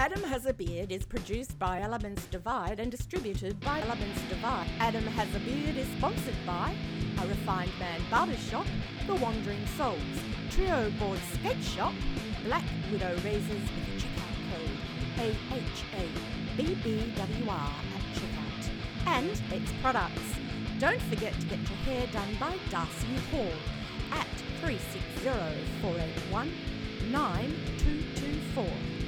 Adam Has a Beard is produced by Elements Divide and distributed by Elements Divide. Adam Has a Beard is sponsored by A Refined Man Barber Shop, The Wandering Souls, Trio Board Skate Shop, Black Widow Razors with a checkout code AHABBWR at checkout, and its products. Don't forget to get your hair done by Darcy Hall at 360-481-9224.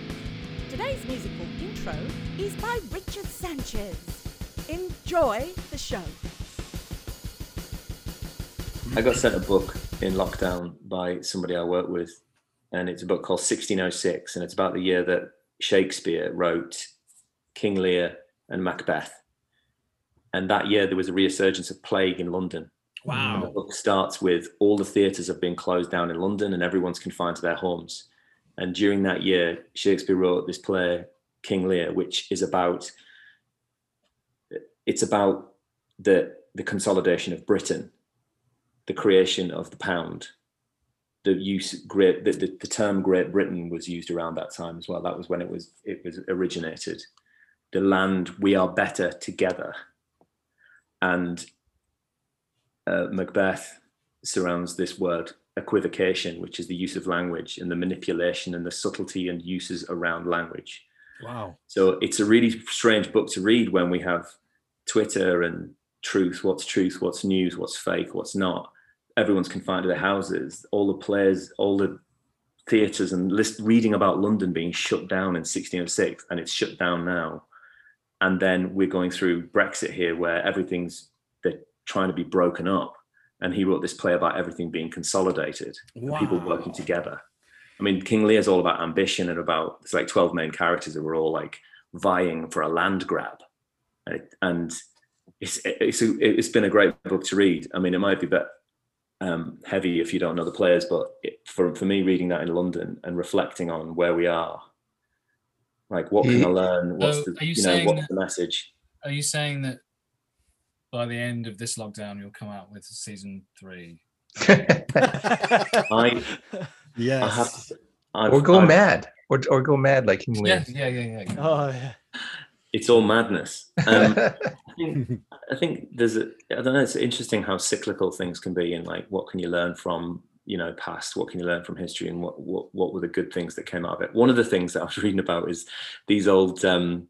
Today's musical intro is by Richard Sanchez. Enjoy the show. I got sent a book in lockdown by somebody I work with, and it's a book called 1606, and it's about the year that Shakespeare wrote King Lear and Macbeth. And that year there was a resurgence of plague in London. Wow. And the book starts with all the theatres have been closed down in London and everyone's confined to their homes. And during that year, Shakespeare wrote this play, King Lear, which is about it's about the the consolidation of Britain, the creation of the pound, the use great the, the, the term Great Britain was used around that time as well. That was when it was it was originated. The land we are better together, and uh, Macbeth surrounds this word equivocation, which is the use of language and the manipulation and the subtlety and uses around language. Wow. So it's a really strange book to read when we have Twitter and truth, what's truth, what's news, what's fake, what's not. Everyone's confined to their houses. All the players, all the theatres, and list reading about London being shut down in 1606, and it's shut down now. And then we're going through Brexit here, where everything's they're trying to be broken up. And he wrote this play about everything being consolidated, and people working together. I mean, King Lear is all about ambition and about it's like 12 main characters that were all like vying for a land grab. And And it's it's it's been a great book to read. I mean, it might be a bit um, heavy if you don't know the players, but it, for for me, reading that in London and reflecting on where we are, like what can I learn? What's So the are you you know saying what's the message? Are you saying that by the end of this lockdown, you'll come out with season three? I Yes. I have to. I've, or go I've- mad, or or go mad like King Yeah, yeah, yeah, yeah. Oh yeah. It's all madness. Um, I think I think there's a I don't know. It's interesting how cyclical things can be, and like what can you learn from you know past? What can you learn from history, and what what what were the good things that came out of it? One of the things that I was reading about is these old um,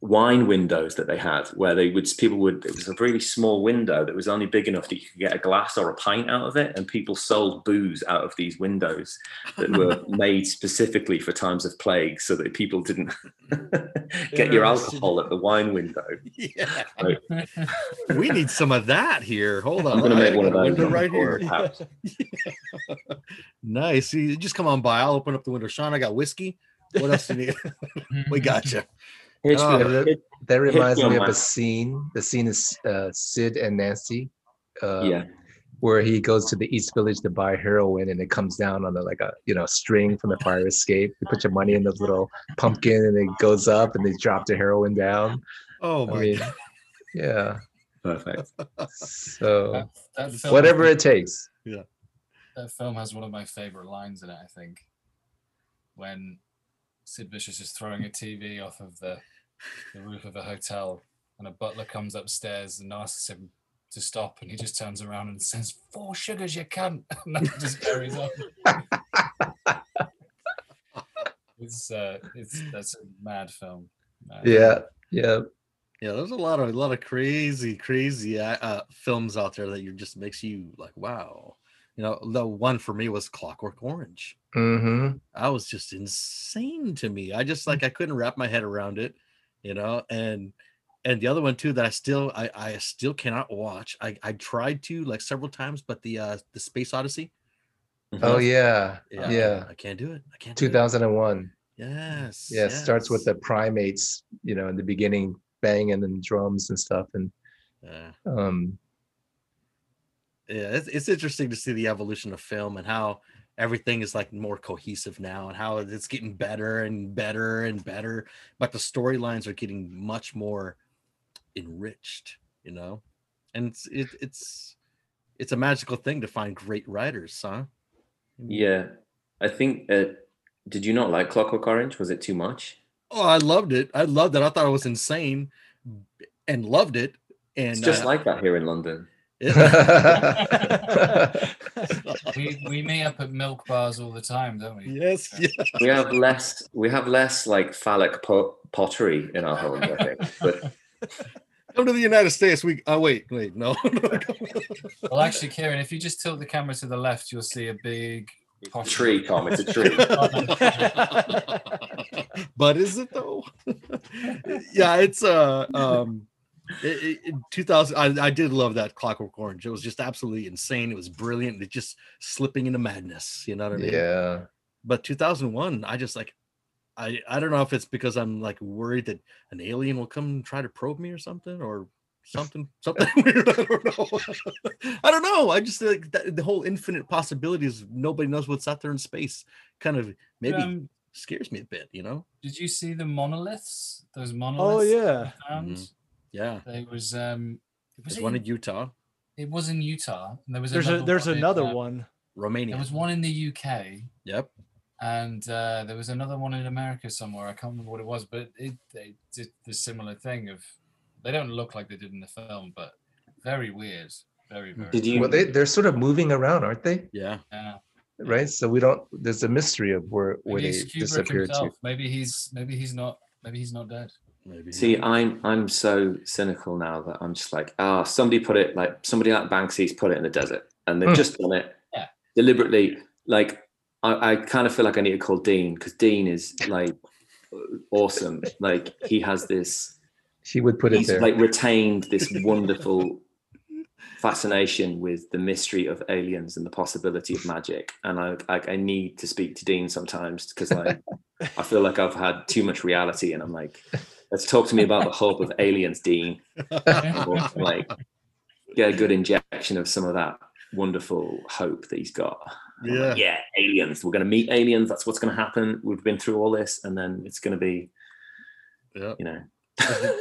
wine windows that they had, where they would people would it was a really small window that was only big enough that you could get a glass or a pint out of it, and people sold booze out of these windows that were made specifically for times of plague, so that people didn't get your alcohol at the wine window. Yeah. Right. We need some of that here. Hold on. I'm gonna make one of got those window right here. of the house. nice. You just come on by. I'll open up the window. Sean, I got whiskey. What else do you need? we got you. Oh, HBO that, that reminds me me on of a scene. The scene is uh, Sid and Nancy. Uh, yeah, where he goes to the East Village to buy heroin, and it comes down on a, like a you know string from the fire escape. You put your money in the little pumpkin, and it goes up, and they drop the heroin down. Oh I my mean, god. yeah. perfect. So That, that film, whatever it takes. Yeah. That film has one of my favorite lines in it. I think when Sid Vicious is throwing a TV off of the, the roof of a hotel, and a butler comes upstairs and asks him to stop, and he just turns around and says, Four sugars, you cunt. And then just carries on. it's uh, it's that's a mad film. Mad Yeah, yeah. Yeah, there's a lot of a lot of crazy, crazy uh, uh, films out there that you just makes you like, wow. You know, the one for me was Clockwork Orange. Mm-hmm. That was just insane to me. I just like I couldn't wrap my head around it, you know. And and the other one too that I still I I still cannot watch. I I tried to like several times, but the uh the Space Odyssey. Oh yeah, Yeah, I yeah. can't- I can't do it. I can't. 2001. Yes. Yeah, it starts with the primates, you know, in the beginning, banging and drums and stuff, and Yeah. um, yeah it's, it's interesting to see the evolution of film and how everything is like more cohesive now and how it's getting better and better and better but the storylines are getting much more enriched you know and it's it, it's it's a magical thing to find great writers huh Yeah, I think. Uh, did you not like Clockwork Orange? Was it too much? Oh, I loved it. I loved it. I thought it was insane, and loved it. And It's just uh, like that here in London. We we meet up at milk bars all the time, don't we? yes, yeah. We have less. We have less like phallic po- pottery in our homes, I think. But Come to the United States. We. Oh wait, wait, no. Well, actually, Kieran, if you just tilt the camera to the left, you'll see a big it's a pottery. tree, Tom. It's a tree. but is it though? yeah, it's uh um it, it, 2000 I, I did love that clockwork orange. It was just absolutely insane. It was brilliant. It just slipping into madness you know what i mean? Yeah. but 2001 i just like i i don't know if it's because i'm like worried that an alien will come and try to probe me or something or something something weird. I don't know. I don't know. I just like that, the whole infinite possibilities nobody knows what's out there in space. Kind of maybe Um, scares me a bit you know? did you see the monoliths? Those monoliths. Oh yeah. We found? Yeah it was um. Was there's it, one in, in utah it was in Utah, and there was There's a another there's one in, another uh, one. romania There was one in the UK, yep and uh, there was another one in America somewhere. I can't remember what it was, but it they did the similar thing of they don't look like they did in the film, but very weird, very very. Did you? Well, they they're sort of moving around, aren't they? yeah Yeah. Right. So we don't. There's a mystery of where where Maybe they Kubrick disappeared to. Maybe he's maybe he's not maybe he's not dead. Maybe See, I'm I'm so cynical now that I'm just like, ah, somebody put it like somebody like Banksy's put it in the desert, and they've Hmm. just done it Yeah. deliberately. Like, I, I kind of feel like I need to call Dean because Dean is like awesome. Like, he has this, She would put it he's there. like retained this wonderful fascination with the mystery of aliens and the possibility of magic. And I I, I need to speak to Dean sometimes because I I feel like I've had too much reality, and I'm like, let's talk to me about the hope of aliens, Dean. Or, like, get a good injection of some of that wonderful hope that he's got. Yeah like, yeah, aliens. We're going to meet aliens. That's what's going to happen. We've been through all this, and then it's going to be, yeah you know,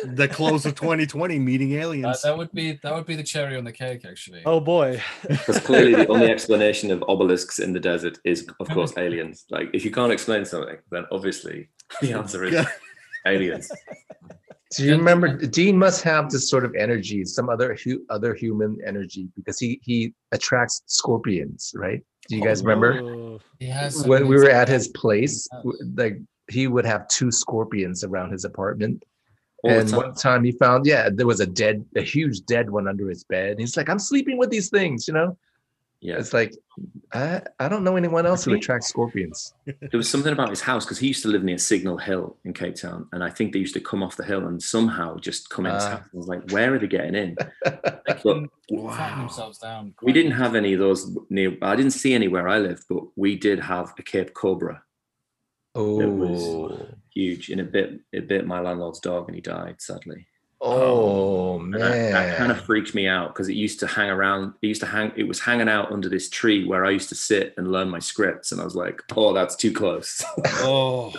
the close of 2020 meeting That, aliens that would be that would be the cherry on the cake, actually. Oh boy. because clearly the only explanation of obelisks in the desert is, of course, aliens. Like, if you can't explain something, then obviously the answer is Yeah. Aliens. Do you remember Dean must have this sort of energy, some other hu- other human energy, because he he attracts scorpions, right? Do you guys remember Oh, He has when we were at his place? Like he would have two scorpions around his apartment, All and time. one time he found, yeah, there was a dead, a huge dead one under his bed. He's like, I'm sleeping with these things, you know. Yeah. It's like I I don't know anyone else who think- attracts scorpions. There was something about his house because he used to live near Signal Hill in Cape Town, and I think they used to come off the hill and somehow just come in. his Ah. house. I was like, where are they getting in? They But Wow. themselves down. we didn't have any of those near. I didn't see any where I lived, but we did have a Cape Cobra, Oh, huge, and it bit it bit my landlord's dog, and he died sadly. Oh man, that, that kind of freaked me out because it used to hang around. It used to hang. It was hanging out under this tree where I used to sit and learn my scripts, and I was like, "Oh, that's too close." oh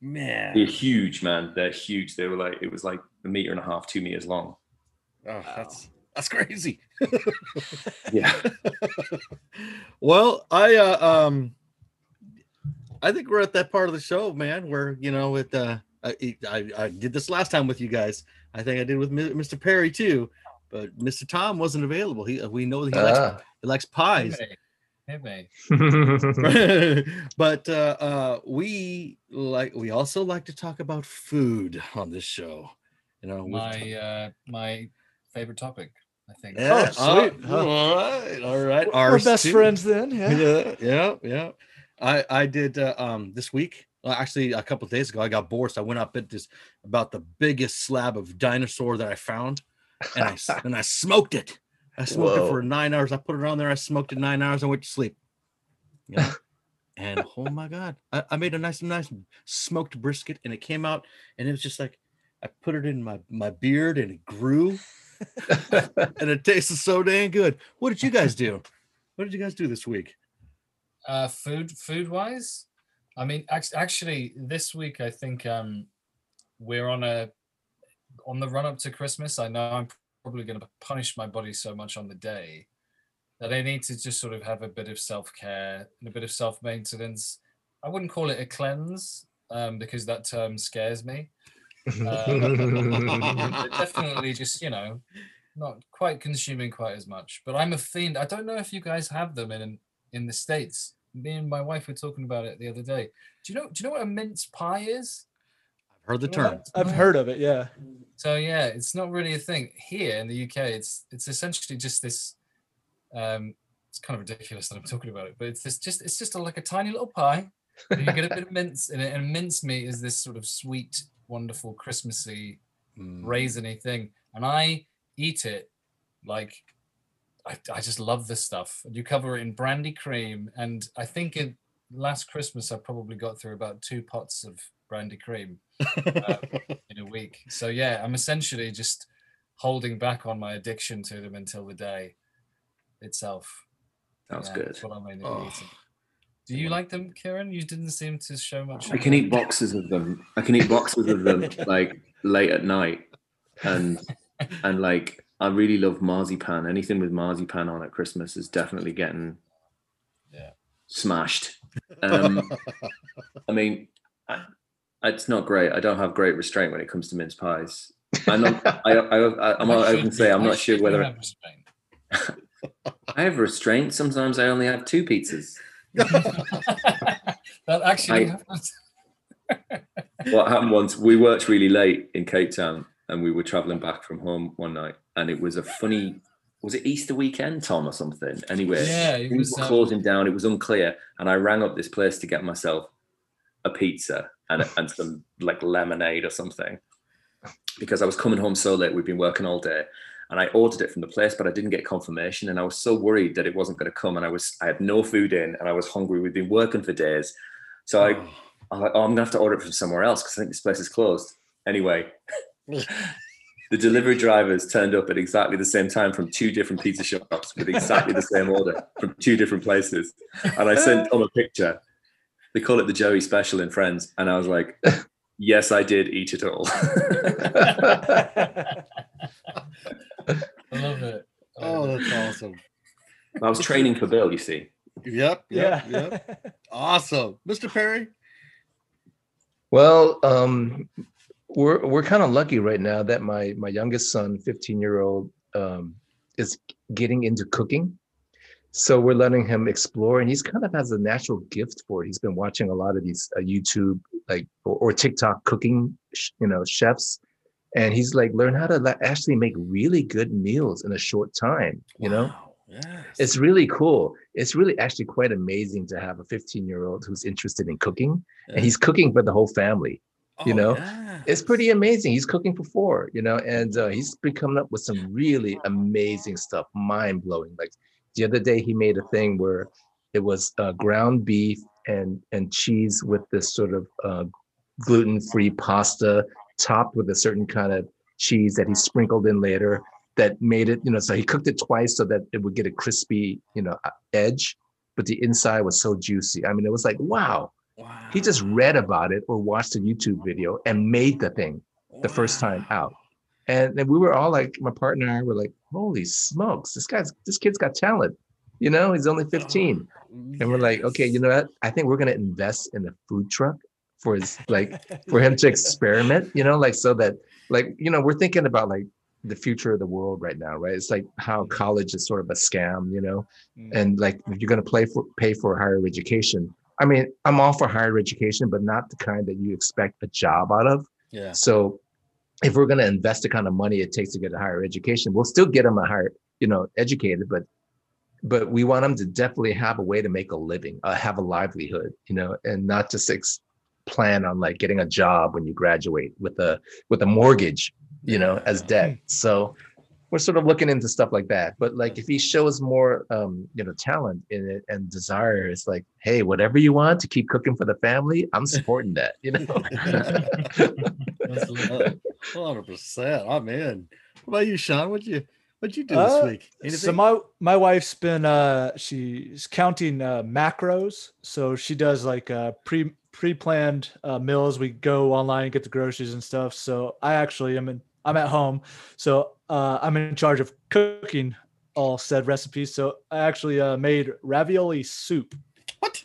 man, They're huge, man. They're huge. They were like it was like a meter and a half, two meters long. oh, that's that's crazy Yeah. well i uh um i think we're at that part of the show man where you know it uh I, I, I did this last time with you guys i think i did with mr perry too but mr tom wasn't available he we know that he likes Ah. he likes pies Hit me. Hit me. but uh, uh, we like we also like to talk about food on this show. You know, My ta- uh, my favorite topic, I think. yeah, Oh, sweet. uh, Huh. all right, all right. We're ours best too. friends then. Yeah. Yeah, yeah, yeah. I I did uh, um this week. Well, actually, a couple of days ago, I got bored, so I went up at this about the biggest slab of dinosaur that I found, and I s- and I smoked it. I smoked it for nine hours. I put it on there. I smoked it nine hours. I went to sleep. Yeah. and oh my god, I, I made a nice, nice smoked brisket, and it came out, and it was just like I put it in my my beard, and it grew, and it tasted so dang good. What did you guys do? What did you guys do this week? Uh, food food wise, I mean, actually, this week I think um, we're on a on the run up to Christmas. I know I'm probably going to punish my body so much on the day that I need to just sort of have a bit of self care and a bit of self maintenance. I wouldn't call it a cleanse, um, because that term scares me. They're definitely just you know not quite consuming quite as much. But I'm a fiend. I don't know if you guys have them in in the states. Me and my wife were talking about it the other day. Do you know? Do you know what a mince pie is? I've heard the You know term. what- I've heard of it. Yeah. So yeah, it's not really a thing here in the UK. It's it's essentially just this. Um, it's kind of ridiculous that I'm talking about it, but it's this just it's just a, like a tiny little pie. and you get a bit of mince in it, and mince meat is this sort of sweet, wonderful, Christmassy, Mm. raisiny thing, and I eat it like I, I just love this stuff. And you cover it in brandy cream, and I think it last Christmas I probably got through about two pots of brandy cream uh, in a week. So yeah, I'm essentially just holding back on my addiction to them until the day itself. Sounds Yeah, good. That's what I'm mainly Oh. eating. Do you like them, Kieran? You didn't seem to show much. I can eat boxes of them. I can eat boxes of them like late at night, and and like I really love marzipan. Anything with marzipan on at Christmas is definitely getting Yeah. smashed. Um, I mean, I, it's not great. I don't have great restraint when it comes to mince pies. I'm not, I, I, I, I'm I should can say I'm not sure whether restraint? I have restraint. Sometimes I only have two pizzas. that actually I- happens. what happened once we worked really late in cape town and we were traveling back from home one night and it was a funny was it easter weekend tom or something anyway Yeah, it was, were um, closing down it was unclear and i rang up this place to get myself a pizza and, and some like lemonade or something because i was coming home so late we'd been working all day and i ordered it from the place but i didn't get confirmation and i was so worried that it wasn't going to come and i was i had no food in and i was hungry we'd been working for days so i Oh. I'm like, oh, I'm gonna have to order it from somewhere else because I think this place is closed. Anyway, the delivery drivers turned up at exactly the same time from two different pizza shops with exactly the same order from two different places. And I sent Tom a picture. They call it the Joey special in Friends. And I was like, yes, I did eat it all. I love it. Oh, that's awesome. I was training for Bill, you see. Yep. Yep. yeah. Yep. Awesome. Mr. Perry. Well, um, we're we're kind of lucky right now that my my youngest son, 15 year old, um, is getting into cooking. So we're letting him explore, and he's kind of has a natural gift for it. He's been watching a lot of these uh, YouTube like or, or TikTok cooking, sh- you know, chefs, and he's like learned how to like, actually make really good meals in a short time. You know, Yes. it's really cool. It's really actually quite amazing to have a 15 year old who's interested in cooking, and he's cooking for the whole family you Oh, know, yes. it's pretty amazing. He's cooking for four, you know, and uh, he's been coming up with some really amazing stuff, mind blowing. Like the other day, he made a thing where it was uh, ground beef and and cheese with this sort of uh, gluten free pasta topped with a certain kind of cheese that he sprinkled in later that made it, you know, so he cooked it twice so that it would get a crispy, you know, edge, but the inside was so juicy. I mean, it was like, wow. Wow. He just read about it or watched a YouTube video and made the thing the first time out. And then we were all like, my partner and I were like, holy smokes, this guy's this kid's got talent. You know, he's only 15. And we're like, okay, you know what? I think we're gonna invest in a food truck for his like for him to experiment, you know, like so that like, you know, we're thinking about like the future of the world right now, right? It's like how college is sort of a scam, you know, Mm. and like if you're going to play for pay for higher education. I mean, I'm all for higher education, but not the kind that you expect a job out of. Yeah. So if we're going to invest the kind of money it takes to get a higher education, we'll still get them a higher, you know, educated, but but we want them to definitely have a way to make a living, uh, have a livelihood, you know, and not just ex- plan on like getting a job when you graduate with a with a mortgage, you know, as debt. So we're sort of looking into stuff like that. But like if he shows more um, you know, talent in it and desire, it's like, hey, whatever you want to keep cooking for the family, I'm supporting that, you know. Hundred percent. I'm in. What about you, Sean? What'd you What'd you do Uh, this week? So my my wife's been uh she's counting uh macros. So she does like uh pre pre-planned uh, meals. We go online and get the groceries and stuff. So I actually am in I'm at home. So uh I'm in charge of cooking all said recipes. So I actually uh made ravioli soup what?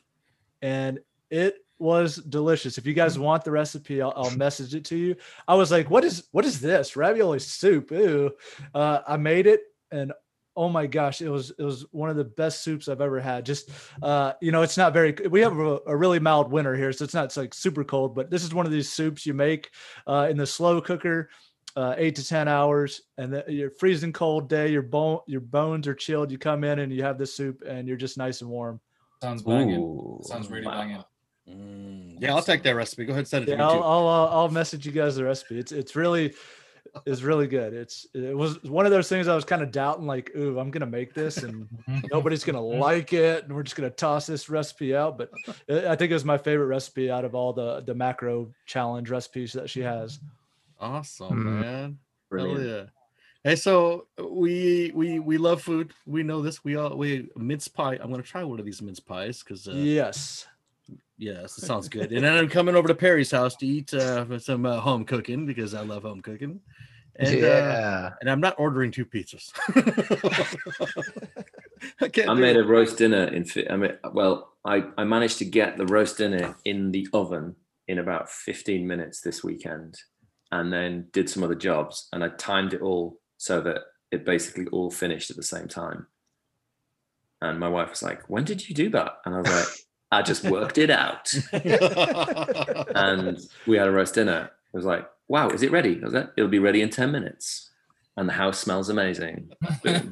and it was delicious. If you guys want the recipe, I'll, I'll message it to you. I was like, "What is what is this ravioli soup?" Ooh, uh, I made it, and oh my gosh, it was it was one of the best soups I've ever had. Just uh, you know, it's not very. We have a, a really mild winter here, so it's not it's like super cold. But this is one of these soups you make uh, in the slow cooker uh, eight to ten hours, and the, you're freezing cold day. Your bone, your bones are chilled. You come in and you have the soup, and you're just nice and warm. Sounds banging. Ooh, Sounds really wow. banging. Mm, yeah, I'll take that recipe. Go ahead, and send it to Yeah, me I'll. I'll, uh, I'll message you guys the recipe. It's it's really it's really good. It's it was one of those things I was kind of doubting, like, ooh, I'm gonna make this and nobody's gonna like it, and we're just gonna toss this recipe out. But uh, I think it was my favorite recipe out of all the the macro challenge recipes that she has. Awesome, Mm. man. Brilliant. Hell yeah. Hey, so we we we love food. We know this. We all we mince pie. I'm gonna try one of these mince pies because uh, yes. yes, it sounds good. And then I'm coming over to Perry's house to eat uh, some uh, home cooking because I love home cooking. And uh, yeah. and I'm not ordering two pizzas. I. I made it. a roast dinner in. fi- I mean, well, I I managed to get the roast dinner in the oven in about 15 minutes this weekend, and then did some other jobs, and I timed it all so that it basically all finished at the same time. And my wife was like, "When did you do that?" And I was like, "I just worked it out." And we had a roast dinner. It was like, "Wow, is it ready?" I was like, "It'll be ready in 10 minutes." And the house smells amazing. Yes.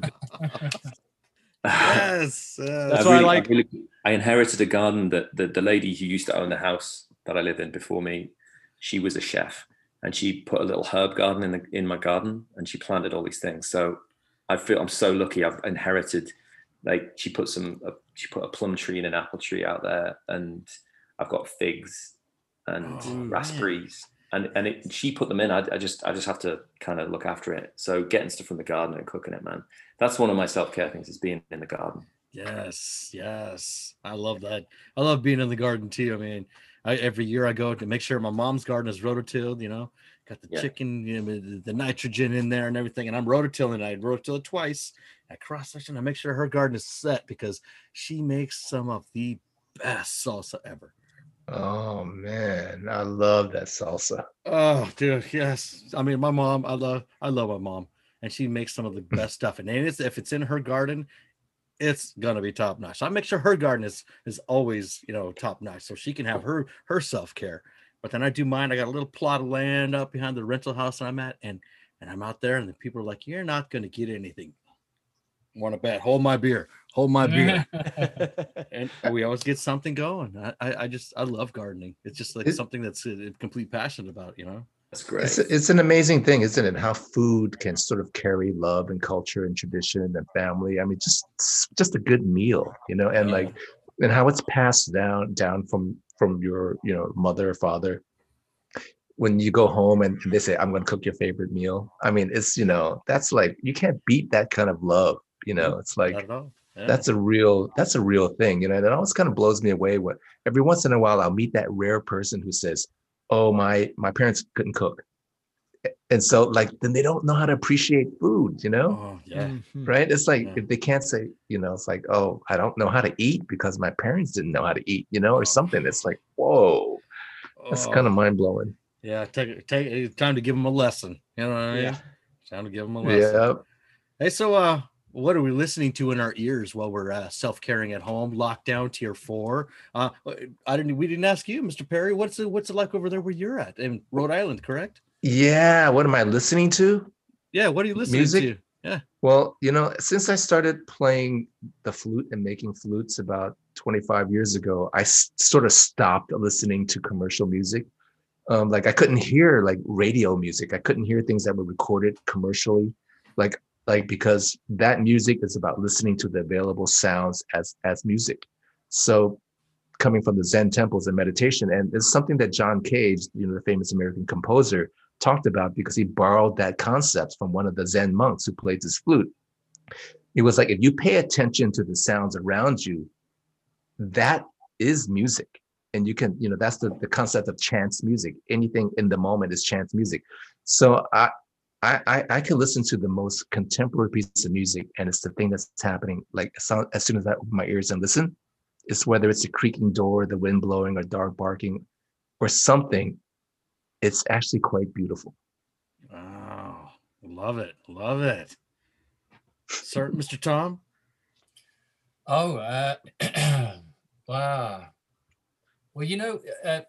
yes. That's I why I really- like- really- I inherited a garden that the, the lady who used to own the house that I live in before me, she was a chef, and she put a little herb garden in the in my garden, and she planted all these things. So I feel I'm so lucky. I've inherited, like she put some, uh, she put a plum tree and an apple tree out there, and I've got figs and Oh, man. raspberries. And, and it, she put them in. I, I just I just have to kind of look after it. So getting stuff from the garden and cooking it, man, that's one of my self care things is being in the garden. Yes, yes. I love that. I love being in the garden too. I mean, I, every year I go to make sure my mom's garden is rototilled, you know, got the Yeah. chicken, you know, the, nitrogen in there and everything. And I'm rototilling. I rototill it twice. I cross section. I make sure her garden is set because she makes some of the best salsa ever. Oh man, I love that salsa. Oh, dude, yes. I mean, my mom, I love, I love my mom, and she makes some of the best stuff. And it's, if it's in her garden, it's gonna be top notch. So I make sure her garden is is always, you know, top notch, so she can have her her self care. But then I do mine. I got a little plot of land up behind the rental house that I'm at, and and I'm out there, and the people are like, "You're not gonna get anything." Want to bet? Hold my beer. Hold my beer. and we always get something going. I, I, I just I love gardening. It's just like It- something that's a, a complete passion about, you know. That's great. It's, it's an amazing thing, isn't it? How food can sort of carry love and culture and tradition and family. I mean, just just a good meal, you know, and Yeah. like and how it's passed down down from from your you know mother or father. When you go home and they say, "I'm going to cook your favorite meal," I mean, it's you know that's like you can't beat that kind of love. You know, it's like Not at all. Yeah. that's a real that's a real thing you know and it always kind of blows me away what every once in a while i'll meet that rare person who says oh my my parents couldn't cook and so like then they don't know how to appreciate food you know oh yeah. Mhm. right it's like Yeah. if they can't say you know it's like oh i don't know how to eat because my parents didn't know how to eat you know or something it's like whoa that's Oh, kind of mind-blowing yeah. Take take time to give them a lesson. You know what I mean? Yeah. Time to give them a lesson. yeah Hey, so uh, what are we listening to in our ears while we're uh, self-caring at home? Lockdown tier four. Uh, I didn't. We didn't ask you, Mr. Perry. What's it What's it like over there where you're at in Rhode Island? Correct? yeah what am i listening to Yeah. What are you listening Music? to? Yeah. Well, you know, since I started playing the flute and making flutes about 25 years ago, I s- sort of stopped listening to commercial music. Um, like I couldn't hear like radio music. I couldn't hear things that were recorded commercially, like like because that music is about listening to the available sounds as as music. So coming from the Zen temples and meditation, and it's something that John Cage, you know, the famous American composer, talked about because he borrowed that concept from one of the Zen monks who played his flute. It was like if you pay attention to the sounds around you, that is music. And you can, you know, that's the, the concept of chance music. Anything in the moment is chance music. So I I I, I can listen to the most contemporary piece of music and it's the thing that's happening. Like so- as soon as I open my ears and listen, it's whether it's a creaking door, the wind blowing, or dog barking, or something. It's actually quite beautiful. Oh, love it, love it. Sir, Mr. Tom. Oh, uh, wow. Well, you know, uh,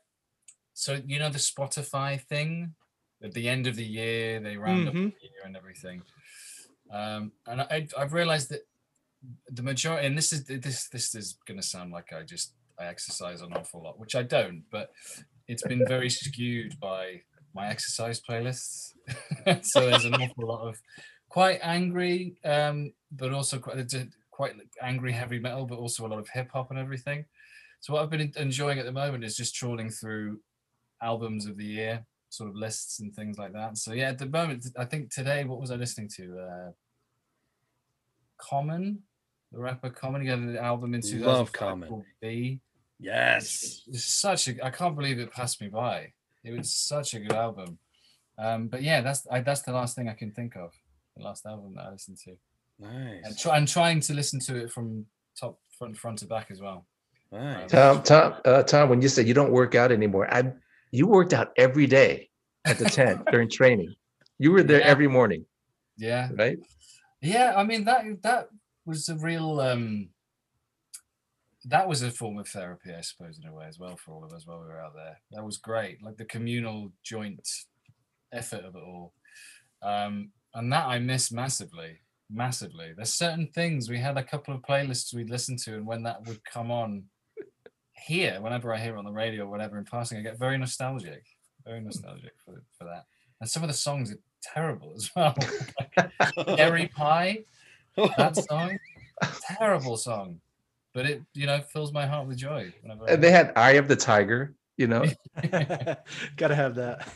so you know the Spotify thing at the end of the year they round up the Mhm. year and everything. Um, and I, I've realized that the majority, and this is this this is going to sound like I just I exercise an awful lot, which I don't, but it's been very skewed by my exercise playlists. so there's an awful lot of quite angry, um, but also quite quite angry heavy metal, but also a lot of hip hop and everything. So what I've been enjoying at the moment is just trawling through albums of the year, sort of lists and things like that. So yeah, at the moment, I think today, what was I listening to? Uh, Common, the rapper Common. He had an album in 2005 Love Common. called Be. Yes. It's such a. I can't believe it passed me by. It was such a good album. Um, but yeah, that's I, that's the last thing I can think of. The last album that I listened to, and Nice. try and trying to listen to it from top front front to back as well. Nice. Tom, Tom, uh, Tom, when you said you don't work out anymore, I you worked out every day at the tent during training. You were there Yeah. every morning, Yeah, right? yeah. I mean that that was a real. um That was a form of therapy, I suppose, in a way as well for all of us while we were out there. That was great, like the communal joint effort of it all. Um, and that I miss massively, massively. There's certain things we had a couple of playlists we'd listen to, and when that would come on here, whenever I hear it on the radio or whatever in passing, I get very nostalgic, very hmm. nostalgic for, for that. And some of the songs are terrible as well. like Cherry Pie, that song, terrible song, but it you know fills my heart with joy. Whenever And they had Eye of the Tiger, you know. Gotta have that.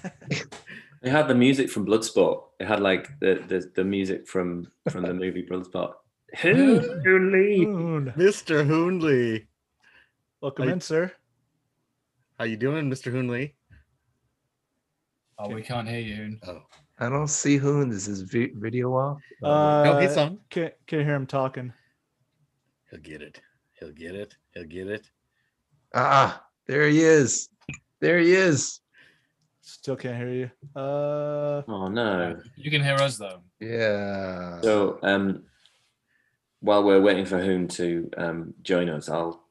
It had the music from Bloodsport. It had like the the, the music from from the movie Bloodsport. Who who lead? Moon. Mr. Hoon Lee. Welcome I- in, sir. How you doing, Mr. Hoon Lee? oh, we can't hear you. Oh. I don't see who this is vi- video off. Uh, no, he's on. Can't can't hear him talking. He'll get it. He'll get it. He'll get it. ah, there he is. There he is. Still can't hear you. Uh, Oh no. You can hear us though. Yeah. So um, while we're waiting for Hoon to um, join us, I'll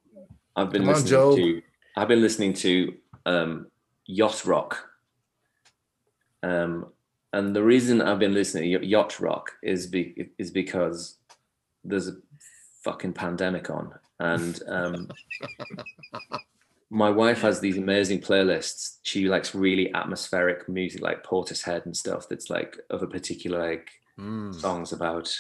I've been Come listening Joe. to I've been listening to um, yacht rock. Um, and the reason I've been listening to yacht rock is be, is because there's a fucking pandemic on, and um, my wife has these amazing playlists. She likes really atmospheric music, like Portishead and stuff. That's like of a particular like Mm. songs about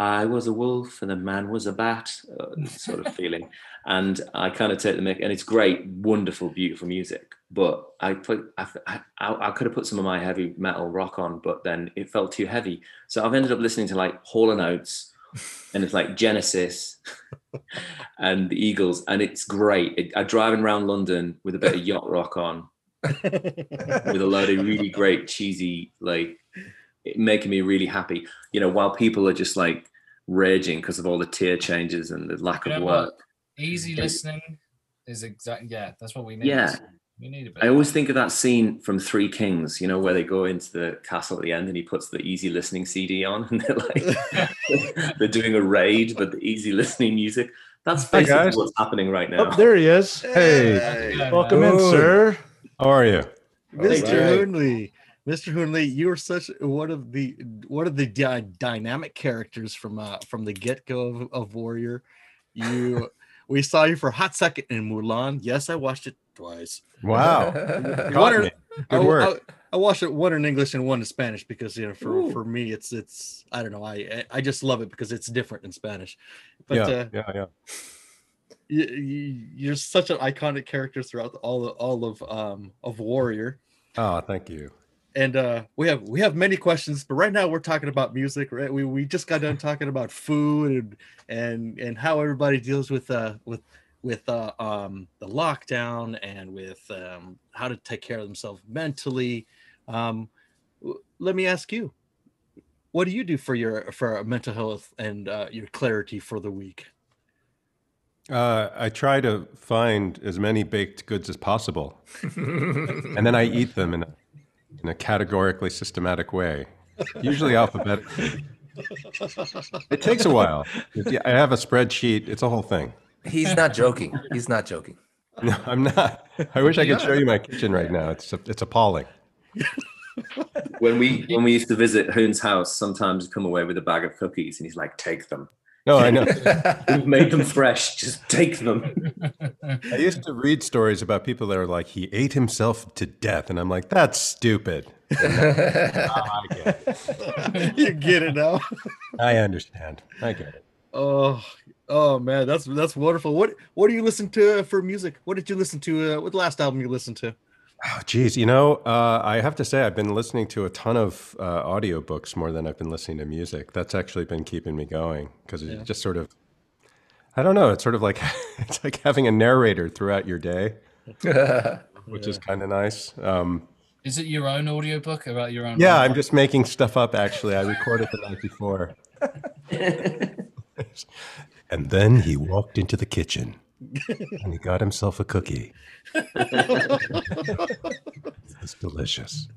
I was a wolf and a man was a bat, uh, sort of feeling. And I kind of take the mic, and it's great, wonderful, beautiful music. But I put, I, I, I could have put some of my heavy metal rock on, but then it felt too heavy. So I've ended up listening to like Hall and Oates, and it's like Genesis and the Eagles, and it's great. It, I'm driving around London with a bit of yacht rock on, with a load of really great cheesy like making me really happy you know while people are just like raging because of all the tier changes and the lack You of know what? work Easy Okay. listening is exactly yeah. That's what we need. Yeah. we need a bit. i always think of that scene from three kings you know where they go into the castle at the end and he puts the easy listening cd on and they're like they're doing a raid but the easy listening music that's basically guys. what's happening right oh, now oh, there he is. Hey. Yeah, Welcome in, sir. How are you? Mr. Alright. Hoon Lee. Mr. Hoon Lee, you are such one of the one of the dy- dynamic characters from uh from the get-go of, of Warrior. You we saw you for a hot second in Mulan. Yes, I watched it twice. Wow. One Caught or- me. I, Good work. I, I watched it one in English and one in Spanish because you know for Ooh. for me it's it's I don't know I I just love it because it's different in Spanish. But yeah, uh, yeah, yeah. you, you, you're such an iconic character throughout all all of um of Warrior. Oh, thank you. And uh we have we have many questions but right now we're talking about music right? We, we just got done talking about food and and and how everybody deals with uh with with uh um the lockdown and with um how to take care of themselves mentally. Um w- let me ask you what do you do for your for mental health and uh your clarity for the week? Uh, I try to find as many baked goods as possible, and then I eat them in a, in a categorically systematic way, usually alphabetically. It takes a while. I have a spreadsheet. It's a whole thing. He's not joking. He's not joking. No, I'm not. I wish I could show you my kitchen right now. It's it's appalling. When we when we used to visit Hoon's house, sometimes he'd come away with a bag of cookies, and he's like, "Take them. No, I know. We've made them fresh. Just take them." I used to read stories about people that are like, he ate himself to death, and I'm like, that's stupid. I get it. you get it now. I understand. I get it. Oh, oh man, that's that's wonderful. What what do you listen to for music? What did you listen to? Uh, what last album you listened to? Oh, geez, you know, uh, I have to say I've been listening to a ton of uh, audiobooks more than I've been listening to music. That's actually been keeping me going because it Yeah. just sort of, I don't know, it's sort of like it's like having a narrator throughout your day, which is kind of nice. Um, Is it your own audiobook about your own? yeah? I'm just making stuff up. Actually, I recorded the night before. and then he walked into the kitchen and he got himself a cookie. It's delicious.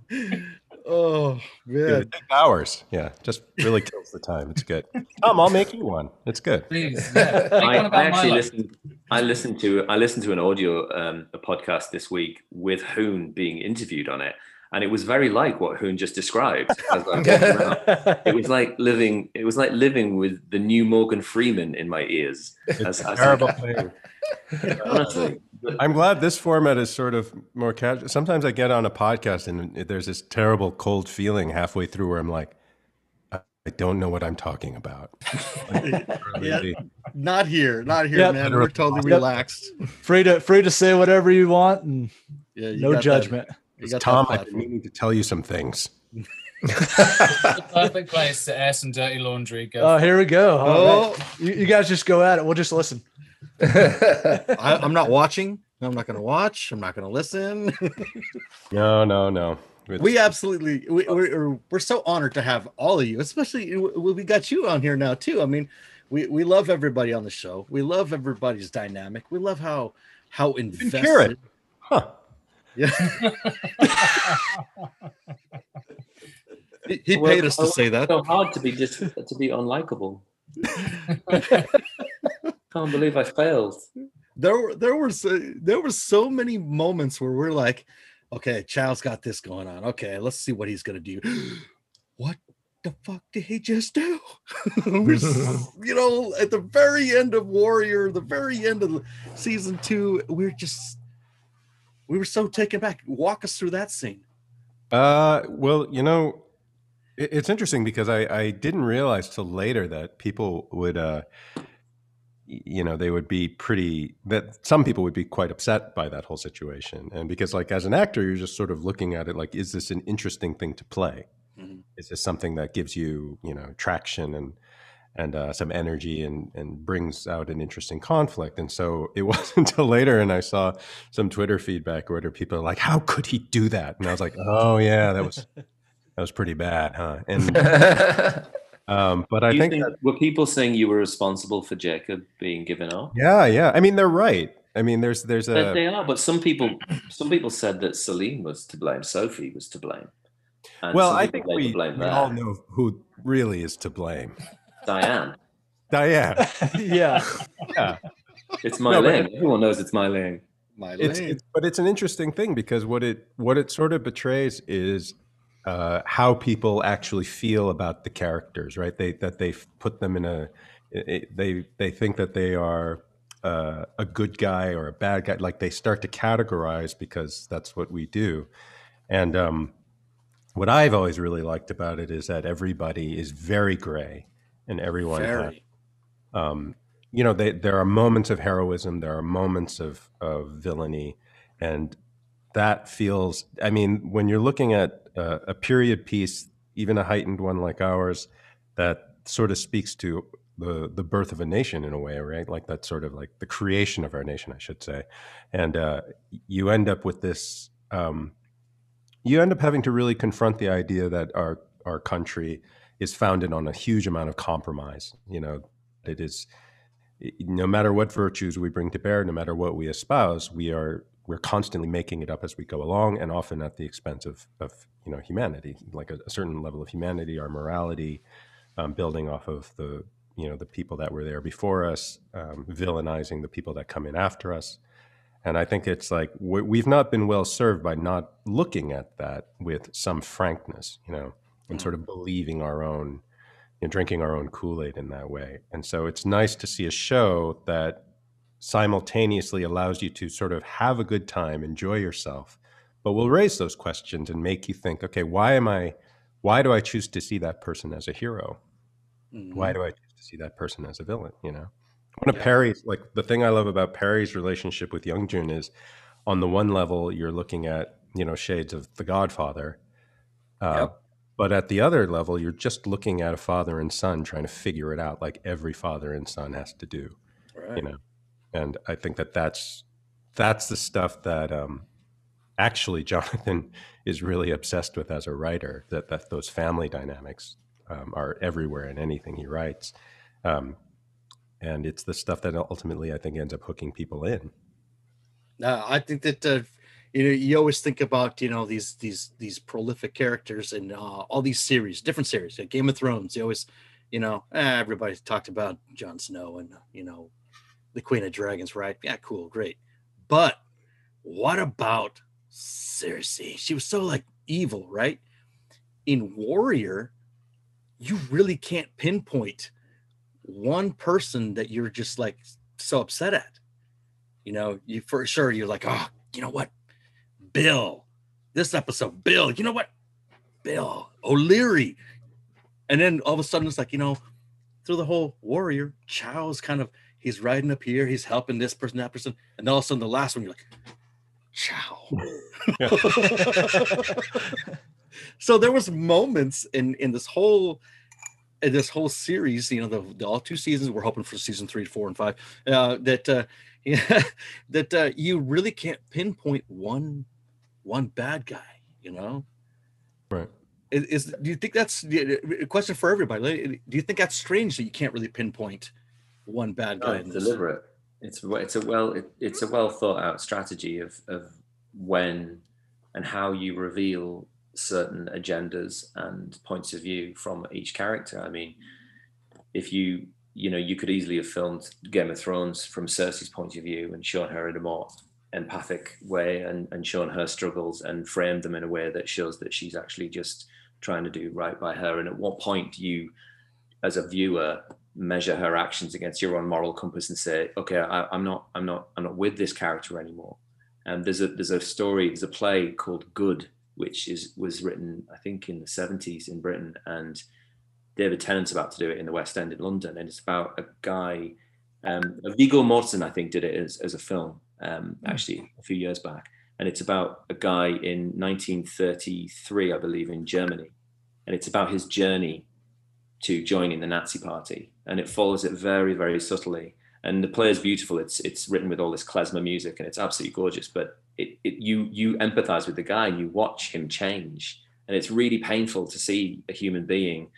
Oh Yeah, man, it takes hours. Yeah, just really kills the time. It's good. Tom, I'll make you one. It's good. Please, yeah. I, one I actually listened. I listened to I listened to an audio um, a podcast this week with Hoon being interviewed on it, and it was very like what Hoon just described. As I was. It was like living. It was like living with the new Morgan Freeman in my ears. As, as Terrible thing. honestly, I'm glad this format is sort of more casual. Sometimes I get on a podcast and there's this terrible cold feeling halfway through where I'm like, I I don't know what I'm talking about. Really, not here, not here, Yep. man. We're totally Yep. relaxed. free to free to say whatever you want and Yeah, you no judgment. that Tom, I've been meaning to tell you some things. the perfect place to air some dirty laundry. Go. Oh, here we go. All right. Oh, oh. You, you guys just go at it. We'll just listen. I, I'm not watching. I'm not going to watch. I'm not going to listen. No, no, no. It's- we absolutely we, we're we're so honored to have all of you especially we we got you on here now too i mean we we love everybody on the show we love everybody's dynamic we love how how invested. Huh. Yeah. He, he Well, paid us to say that. so hard to be just to be unlikable. Can't believe I failed. there were there were so, there were so many moments where we're like okay child's got this going on. Okay let's see what he's gonna do. What the fuck did he just do? We're you know at the very end of warrior the very end of season two we're just we were so taken back walk us through that scene Uh, well, you know, it, it's interesting because I, I didn't realize till later that people would, uh, you know, they would be pretty, that some people would be quite upset by that whole situation. And because, like, as an actor, you're just sort of looking at it like, is this an interesting thing to play? Mhm. Is this something that gives you, you know, traction and, and uh, some energy and, and brings out an interesting conflict. And so it wasn't until later, and I saw some Twitter feedback where people are like, "How could he do that?" And I was like, "Oh yeah, that was that was pretty bad, huh?" And um, but I think, think- that, were people saying you were responsible for Jacob being given up? yeah, yeah. I mean, they're right. I mean, there's there's They- a they are, but some people some people said that Celine was to blame, Sophie was to blame. And well, I think we, blame we all know who really is to blame. Diane. Diane. yeah. Yeah. It's my No, but lane. Everyone knows it's my lane. my it's, lane. it's but it's an interesting thing because what it what it sort of betrays is uh, how people actually feel about the characters, right? They that they put them in a it, they they think that they are uh, a good guy or a bad guy. Like they start to categorize because that's what we do. And um, what I've always really liked about it is that everybody is very gray and everyone very um, you know, they, there are moments of heroism, there are moments of, of villainy, and that feels. I mean, when you're looking at uh, a period piece, even a heightened one like ours, that sort of speaks to the the birth of a nation in a way, right? Like that sort of like the creation of our nation, I should say, and uh, you end up with this. Um, you end up having to really confront the idea that our our country is founded on a huge amount of compromise. You know, it is no matter what virtues we bring to bear, no matter what we espouse, we are we're constantly making it up as we go along, and often at the expense of of you know humanity, like a, a certain level of humanity, our morality, um, building off of the you know the people that were there before us, um, villainizing the people that come in after us. And I think it's like we- we've not been well served by not looking at that with some frankness, you know, and sort of believing our own, you know, drinking our own Kool Aid in that way. And so it's nice to see a show that simultaneously allows you to sort of have a good time, enjoy yourself, but will raise those questions and make you think, okay, why am I, why do I choose to see that person as a hero? Mhm. why do I choose to see that person as a villain? You know, one of Perry's like the thing I love about Perry's relationship with Young Jun is, on the one level, you're looking at you know shades of The Godfather, uh, Yep. But at the other level, you're just looking at a father and son trying to figure it out, like every father and son has to do. Right. You know, and I think that that's that's the stuff that um, actually Jonathan is really obsessed with as a writer. That that those family dynamics um, are everywhere in anything he writes, um, and it's the stuff that ultimately I think ends up hooking people in. Uh, I think that uh, you know you always think about you know these these these prolific characters and uh, all these series, different series. Like Game of Thrones, you always, you know, eh, everybody talked about Jon Snow and you know the Queen of Dragons, right? Yeah, cool, great. But what about Cersei? She was so like evil, right? In Warrior, you really can't pinpoint one person that you're just like so upset at you know, you for sure you're like, oh, you know what, Bill, this episode, Bill, you know what, Bill O'Leary, and then all of a sudden it's like, you know, through the whole warrior, Chao's kind of he's riding up here, he's helping this person, that person, and all of a sudden the last one you're like, Chao. so there was moments in in this whole in this whole series, you know, the, the all two seasons. We're hoping for season three, four, and five. Uh, that uh, yeah, that uh, you really can't pinpoint one one bad guy. You know, Right. is, is do you think that's a question for everybody? Do you think that's strange that you can't really pinpoint one bad No, guy? in it's this? deliberate. It's a- it's a well it, it's a well thought out strategy of of when and how you reveal certain agendas and points of view from each character. I mean, if you you know you could easily have filmed Game of Thrones from Cersei's point of view and shown her in a more empathic way and, and shown her struggles and framed them in a way that shows that she's actually just trying to do right by her. And at what point do you, as a viewer, measure her actions against your own moral compass and say, okay, I, I'm not, I'm not, I'm not with this character anymore. And there's a there's a story, there's a play called Good, which is was written, I think, in the 70s in Britain, and David Tennant's about to do it in the West End in London, and it's about a guy. Um, Viggo Mortensen, I think, did it as, as a film um, actually a few years back, and it's about a guy in 1933, I believe, in Germany, and it's about his journey to joining the Nazi Party, and it follows it very, very subtly. And the play is beautiful. It's it's written with all this klezmer music, and it's absolutely gorgeous. But it, it you you empathize with the guy, and you watch him change, and it's really painful to see a human being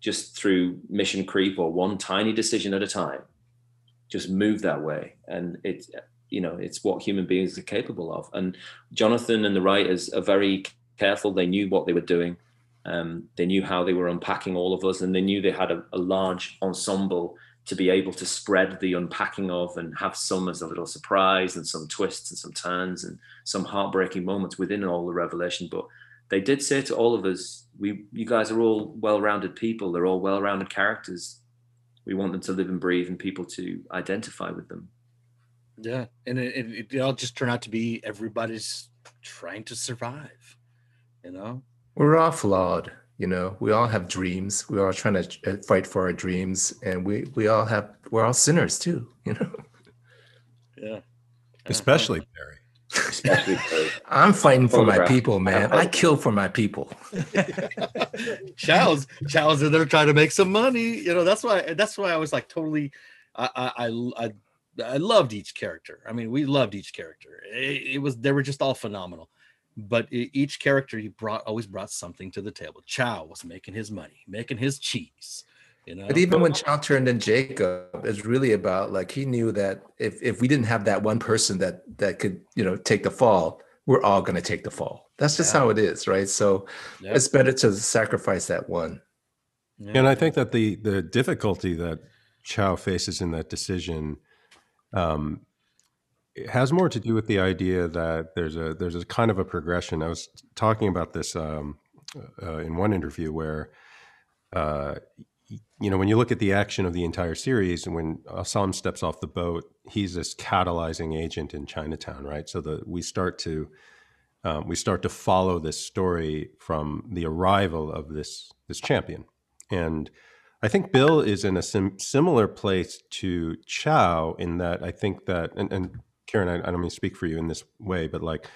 just through mission creep or one tiny decision at a time just move that way and it's you know it's what human beings are capable of. And jonathan and the writers are very careful. They knew what they were doing. Um, they knew how they were unpacking all of us and they knew they had a, a large ensemble to be able to spread the unpacking of and have some as a little surprise and some twists and some turns and some heartbreaking moments within all the revelation. But they did say to all of us we you guys are all well-rounded people. They're all well-rounded characters. We want them to live and breathe and people to identify with them Yeah, and it, it, it all just turned out to be everybody's trying to survive. You know, We're all flawed, you know. We all have dreams. We're all trying to uh, fight for our dreams, and we we all have. We're all sinners too, you know. yeah. Especially Barry. especially for I'm fighting for my people, man. I kill for my people. Chao's Chao's in there trying to make some money. You know, that's why that's why I was like totally I I I, I, I loved each character. I mean, we loved each character. It, it was they were just all phenomenal. But each character he brought always brought something to the table. Chao was making his money, making his cheese. You know, But even when Chao turned in Jacob, it's really about like he knew that if if we didn't have that one person that that could you know take the fall, we're all going to take the fall. That's just Yeah. how it is, right? So Yep. it's better to sacrifice that one. Yeah. And I think that the the difficulty that Chao faces in that decision um, it has more to do with the idea that there's a there's a kind of a progression. I was talking about this um, uh, in one interview where, uh, you know, when you look at the action of the entire series, and when Assam steps off the boat, he's this catalyzing agent in Chinatown, right? So that we start to um, we start to follow this story from the arrival of this this champion, and I think Bill is in a sim- similar place to Chao in that I think that, and, and Kieran, I, I don't mean to speak for you in this way, but like,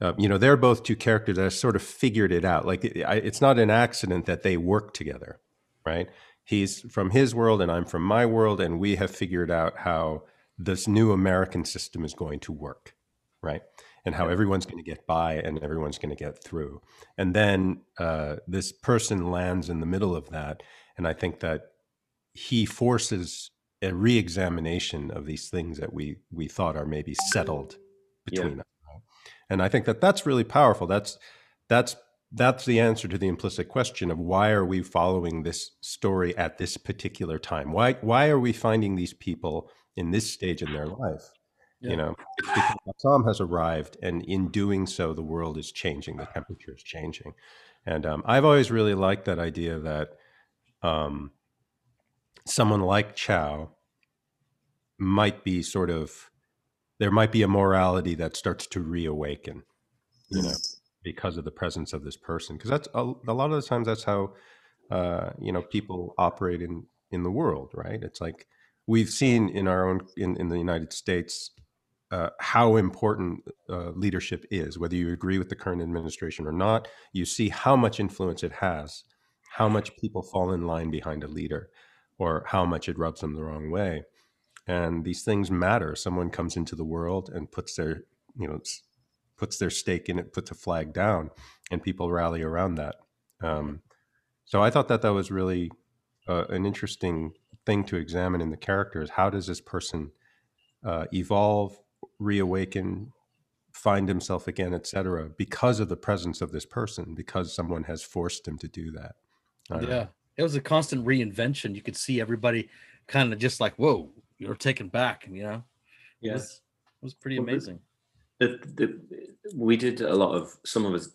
uh, you know, they're both two characters that sort of figured it out. Like, it, I, it's not an accident that they work together, right? He's from his world and I'm from my world, and we have figured out how this new American system is going to work, right? And how everyone's going to get by and everyone's going to get through. And then uh, this person lands in the middle of that. And I think that he forces a re-examination of these things that we we thought are maybe settled between us. right? And I think that that's really powerful. That's that's that's the answer to the implicit question of why are we following this story at this particular time? Why why are we finding these people in this stage in their life? Yeah. You know, because Assam has arrived, and in doing so, the world is changing. The temperature is changing, and um, I've always really liked that idea that um, someone like Chao might be sort of there might be a morality that starts to reawaken, you know, because of the presence of this person. Because that's a, a lot of the times that's how uh, you know people operate in in the world, right? It's like we've seen in our own in, in the United States uh, how important uh, leadership is, whether you agree with the current administration or not. You see how much influence it has, how much people fall in line behind a leader, or how much it rubs them the wrong way. And these things matter. Someone comes into the world and puts their, you know, puts their stake in it, puts a flag down, and people rally around that. Um, so I thought that that was really uh, an interesting thing to examine in the characters. How does this person uh, evolve, reawaken, find himself again, etc., because of the presence of this person, because someone has forced him to do that. I don't know. yeah, it was a constant reinvention. You could see everybody kind of just like, whoa, you're taken back, and you know. yes, Yeah. was, it was pretty Well, the- amazing. the, the, we did a lot of some of us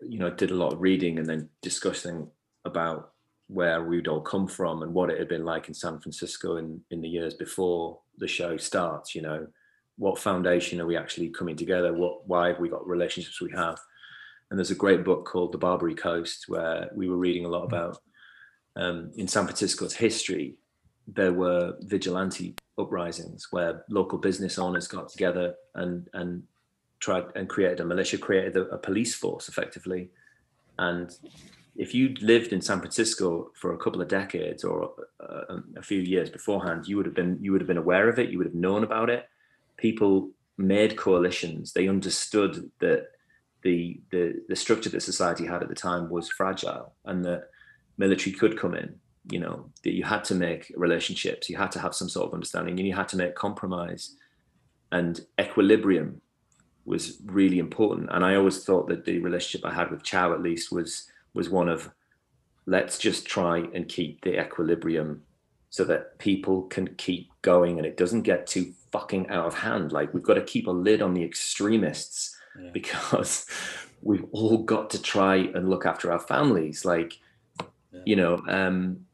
you know did a lot of reading and then discussing about where we'd all come from and what it had been like in san francisco in in the years before the show starts you know what foundation are we actually coming together what why have we got relationships we have and there's a great book called the barbary coast where we were reading a lot about um, in san francisco's history there were vigilante uprisings where local business owners got together and and tried and created a militia, created a, a police force effectively. And if you lived in San Francisco for a couple of decades or uh, a few years beforehand, you would have been you would have been aware of it. You would have known about it. People made coalitions. They understood that the the the structure that society had at the time was fragile, and that military could come in. You know that you had to make relationships. You had to have some sort of understanding, and you had to make compromise and equilibrium was really important. And I always thought that the relationship I had with Chao, at least, was was one of let's just try and keep the equilibrium so that people can keep going and it doesn't get too fucking out of hand. Like we've got to keep a lid on the extremists Yeah. because we've all got to try and look after our families. Like, Yeah. you know, um,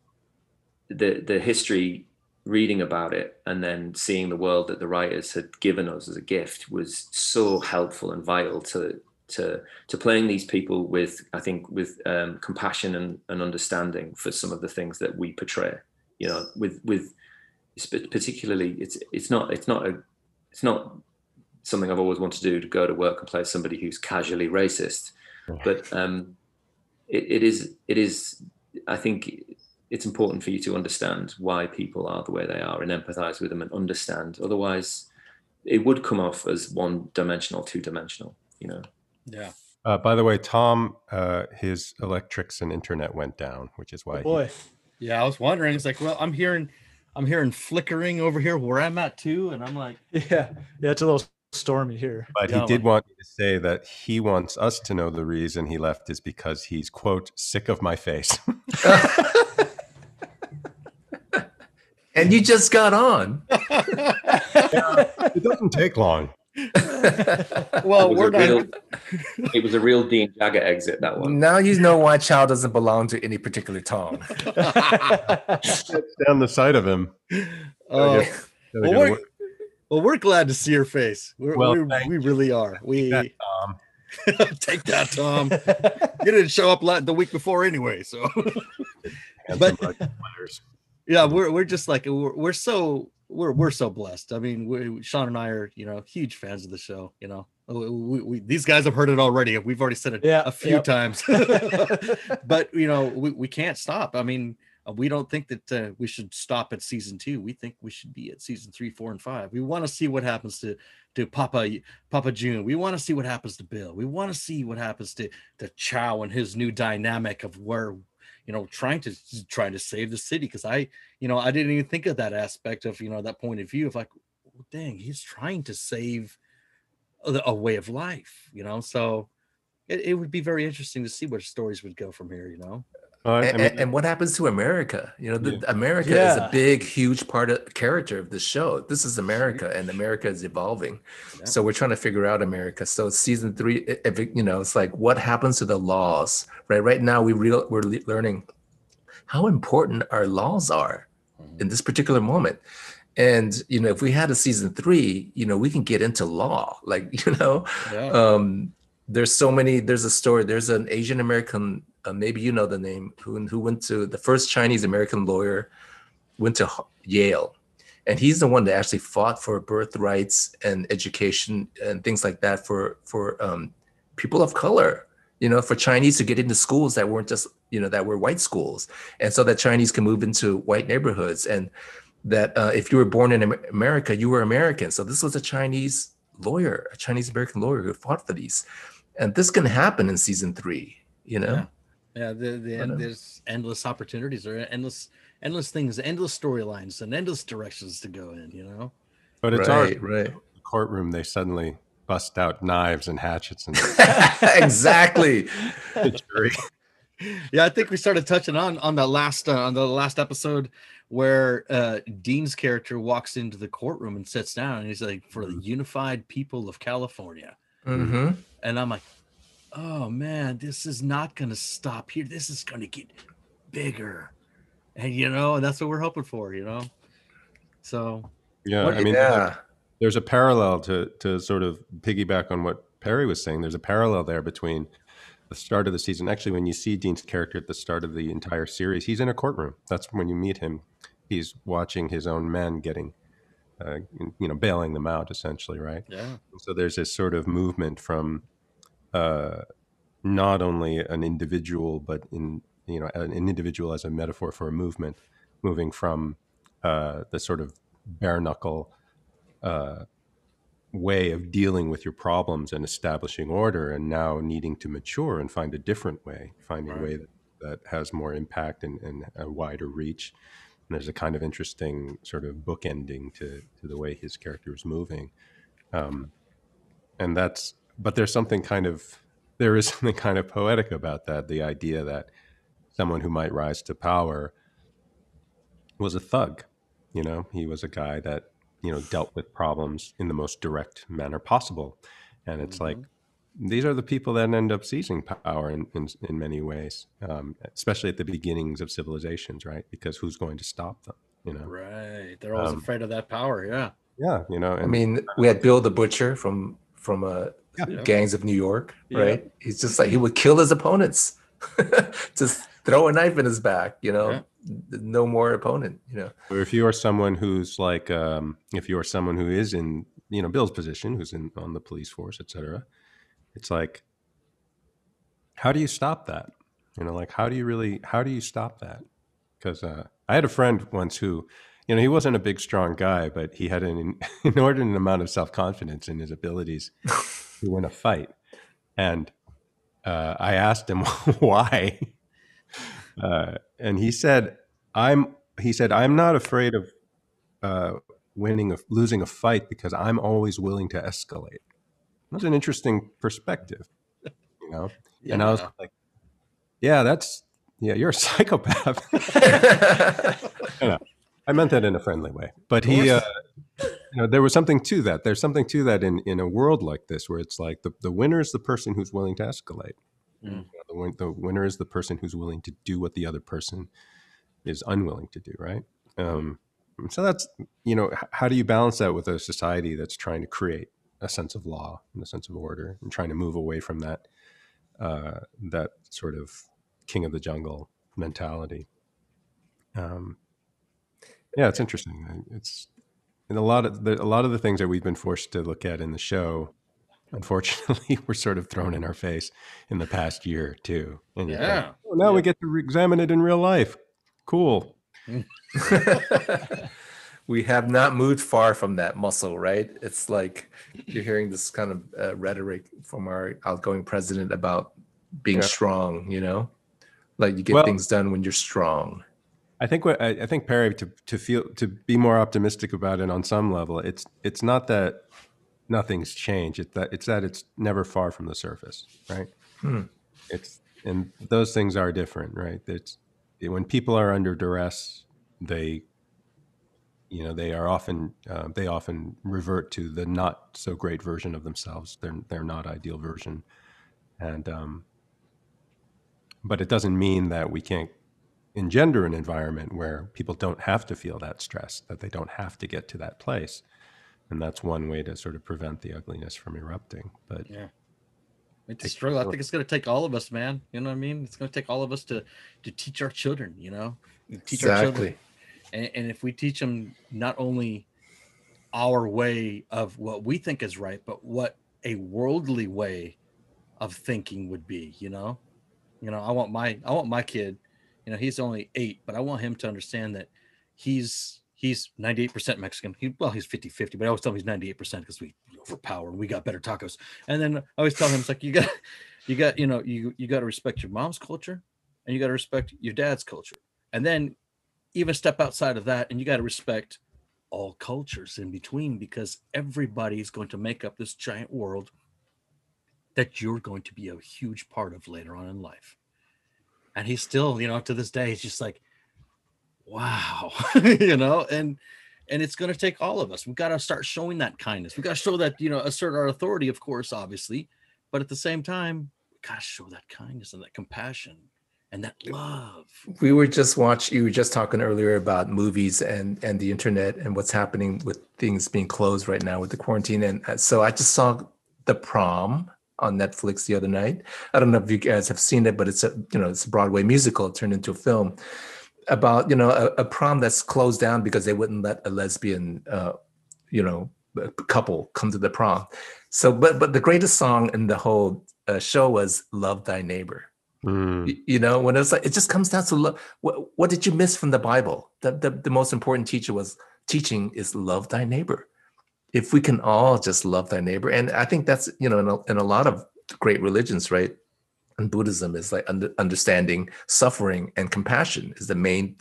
the the history reading about it and then seeing the world that the writers had given us as a gift was so helpful and vital to to to playing these people with I think with um, compassion and, and understanding for some of the things that we portray. You know, with with particularly it's it's not it's not a it's not something I've always wanted to do to go to work and play somebody who's casually racist, but um, it, it is it is I think it's important for you to understand why people are the way they are and empathize with them and understand. Otherwise, it would come off as one dimensional, two dimensional. You know. Yeah. Uh, by the way, Tom, uh, his electrics and internet went down, which is why Oh boy. Yeah, I was wondering. It's like, well, I'm hearing, I'm hearing flickering over here where I'm at too, and I'm like, Yeah, yeah, it's a little stormy here. But Yeah, he did want me to say that he wants us to know the reason he left is because he's quote sick of my face. and you just got on. it doesn't take long. well, it, was we're a not. real, it was a real Dean Jagger exit, that one. Now you know why Chao doesn't belong to any particular Tom. It's down the side of him. Oh, Gotta well, we're, away. Well, we're glad to see your face. We're, Well, we really are. We that, Tom. take that, Tom. You didn't show up the week before anyway, so But- some ugly letters. yeah, we're we're just like we're, we're so we're we're so blessed. I mean, we, Sean and I are you know huge fans of the show. You know, we, we, we- these guys have heard it already. We've already said it Yeah, a few yep. times, but you know we, we can't stop. I mean, uh, we don't think that uh, we should stop at season two. We think we should be at season three, four, and five. We want to see what happens to to Papa Papa Jun. We want to see what happens to Bill. We want to see what happens to to Chao and his new dynamic of where you know trying to trying to save the city because i you know i didn't even think of that aspect of you know that point of view of like well, dang he's trying to save a, a way of life you know so it, it would be very interesting to see where stories would go from here you know Well, I- I and, mean, and- and what happens to America? You know, the, Yeah. America is a big, huge part of character of the show. This is America, and America is evolving. Yeah. So we're trying to figure out America. So season three, if it- you know, it's like what happens to the laws, right? Right now, we real we're le- learning how important our laws are in this particular moment. And you know, if we had a season three, you know, we can get into law, like you know, yeah um there's so many there's a story there's an asian american uh, maybe you know the name who, who went to the first chinese american lawyer went to yale. And he's the one that actually fought for birthrights and education and things like that for for um, people of color you know for chinese to get into schools that weren't just you know that were white schools. And so that chinese can move into white neighborhoods and that uh, if you were born in america you were american. So this was a chinese lawyer a chinese american lawyer who fought for these. And this can happen in season three you know? Yeah the, the, But, uh, there's endless opportunities or endless endless things endless storylines and endless directions to go in you know but it's right our right courtroom. They suddenly bust out knives and hatchets and exactly the jury. yeah i think we started touching on on the last uh, on the last episode where uh dean's character walks into the courtroom and sits down and he's like for the unified people of california mm-hmm. and i'm like oh man this is not gonna stop here this is gonna get bigger and you know and that's what we're hoping for you know so Yeah, What- I mean, yeah there's a parallel to to sort of piggyback on what Perry was saying. There's a parallel there between the start of the season. Actually, when you see Dean's character at the start of the entire series, he's in a courtroom. That's when you meet him. He's watching his own men getting, uh, you know, bailing them out, essentially, right? yeah So there's this sort of movement from uh, not only an individual, but in you know an individual as a metaphor for a movement, moving from uh, the sort of bare knuckle uh, way of dealing with your problems and establishing order, and now needing to mature and find a different way, finding a way that, that has more impact and, and a wider reach. And there's a kind of interesting sort of bookending to, to the way his character is moving. Um, and that's, but there's something kind of, there is something kind of poetic about that. The idea that someone who might rise to power was a thug. You know, he was a guy that, you know, dealt with problems in the most direct manner possible. And it's like, these are the people that end up seizing power in, in, in many ways, um, especially at the beginnings of civilizations, right? Because who's going to stop them, you know? right they're always Um, afraid of that power yeah Yeah, you know, and i mean we had bill the butcher from from uh Yeah. gangs of new york Yeah. right he's just like he would kill his opponents just throw a knife in his back you know Yeah. no more opponent you know Or if you are someone who's like, um, if you are someone who is in, you know, Bill's position, who's in on the police force, etc., it's like, how do you stop that? You know, like how do you really, how do you stop that? Because uh, I had a friend once who, you know, he wasn't a big, strong guy, but he had an inordinate amount of self confidence in his abilities to win a fight, and uh, I asked him why, uh, and he said I'm he said I'm not afraid of uh, winning of losing a fight because I'm always willing to escalate. That's an interesting perspective, you know. And I was Yeah. like, yeah, that's yeah, you're a psychopath. You know, I meant that in a friendly way, but he, uh, you know, there was something to that. There's something to that in in a world like this where it's like the the winner is the person who's willing to escalate. Mm. You know, the, win- the winner is the person who's willing to do what the other person is unwilling to do. Right. Um, so that's you know, how do you balance that with a society that's trying to create a sense of law and a sense of order and trying to move away from that uh, that sort of king of the jungle mentality. Um, yeah, it's interesting. It's and a lot of the, a lot of the things that we've been forced to look at in the show, unfortunately, were sort of thrown in our face in the past year too. And Yeah. "Oh, now we get to re-examine it in real life. Cool. we have not moved far from that muscle, right? It's like you're hearing this kind of uh, rhetoric from our outgoing president about being Yeah. strong, you know? Like you get Well- things done when you're strong. I think what I, I think Perry to to feel to be more optimistic about it on some level. It's it's not that nothing's changed. It's that it's that it's never far from the surface, right? Hmm. It's and those things are different, right? It's when people are under duress, they you know they are often uh, they often revert to the not so great version of themselves. They're they're not ideal version, and um, but it doesn't mean that we can't engender an environment where people don't have to feel that stress, that they don't have to get to that place. And that's one way to sort of prevent the ugliness from erupting. But Yeah. It's a struggle. I think it's going to take all of us, man. You know what I mean? It's going to take all of us to to teach our children. You know, teach our children. Exactly. And, and if we teach them not only our way of what we think is right, but what a worldly way of thinking would be, you know, you know, I want my I want my kid. You know, he's only eight, but I want him to understand that he's he's 98% Mexican. He well, he's 50-50, but I always tell him he's 98% because we overpower and we got better tacos. And then I always tell him it's like you got you got, you know, you you got to respect your mom's culture and you got to respect your dad's culture. And then even step outside of that and you got to respect all cultures in between because everybody is going to make up this giant world that you're going to be a huge part of later on in life. And he's still, you know, to this day, he's just like, wow, you know, and and it's going to take all of us. We've got to start showing that kindness. We've got to show that, you know, assert our authority, of course, obviously, but at the same time, we've got to show that kindness and that compassion and that love. We were just watch. You were just talking earlier about movies and and the internet and what's happening with things being closed right now with the quarantine. And uh, so I just saw the prom on Netflix the other night. I don't know if you guys have seen it, but it's a you know it's a Broadway musical turned into a film about you know a, a prom that's closed down because they wouldn't let a lesbian uh, you know couple come to the prom. So, but but the greatest song in the whole uh, show was "Love Thy Neighbor." mm, you know when it's like it just comes down to love what, what did you miss from the bible the, the, the most important teacher was teaching is love thy neighbor if we can all just love thy neighbor and i think that's you know in a, in a lot of great religions right and buddhism is like under, understanding suffering and compassion is the main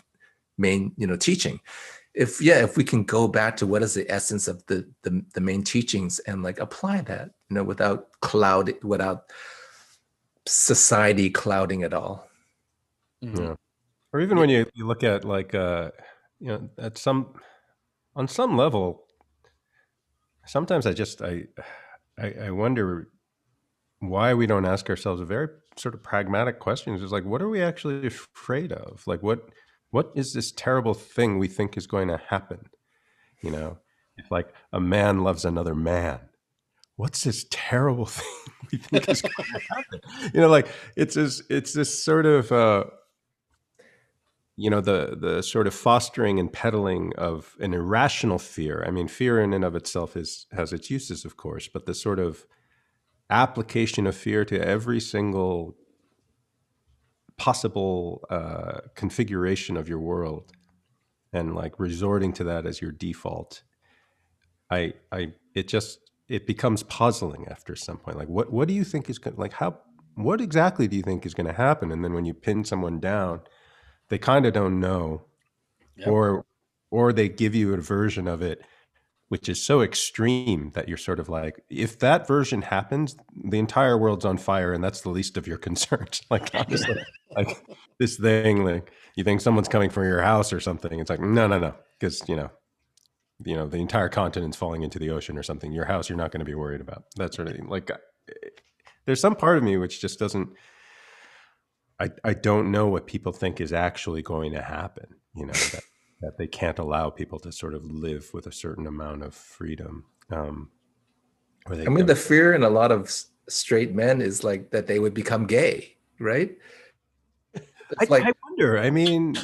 main you know teaching if yeah if we can go back to what is the essence of the the, the main teachings and like apply that you know without cloud without society clouding it all Mhm. yeah. Or even when you, you look at like, uh, you know, at some, on some level, sometimes I just, I, I, I wonder why we don't ask ourselves a very sort of pragmatic questions. Is like, what are we actually afraid of? Like, what, what is this terrible thing we think is going to happen? You know, like a man loves another man, what's this terrible thing we think is going to happen? You know, like it's this, it's this sort of, uh, you know, the the sort of fostering and peddling of an irrational fear. I mean, fear in and of itself is has its uses, of course, but the sort of application of fear to every single possible uh, configuration of your world and like resorting to that as your default i i it just it becomes puzzling after some point like what what do you think is going like how what exactly do you think is going to happen and then when you pin someone down they kind of don't know Yep. or or they give you a version of it which is so extreme that you're sort of like if that version happens the entire world's on fire and that's the least of your concerns like honestly like this thing like you think someone's coming for your house or something it's like no no no because you know you know the entire continent's falling into the ocean or something your house you're not going to be worried about that sort of thing like eh, there's some part of me which just doesn't I, I don't know what people think is actually going to happen you know that, that they can't allow people to sort of live with a certain amount of freedom um or they I mean, don't- the fear in a lot of straight men is like that they would become gay, right? I, like I wonder i mean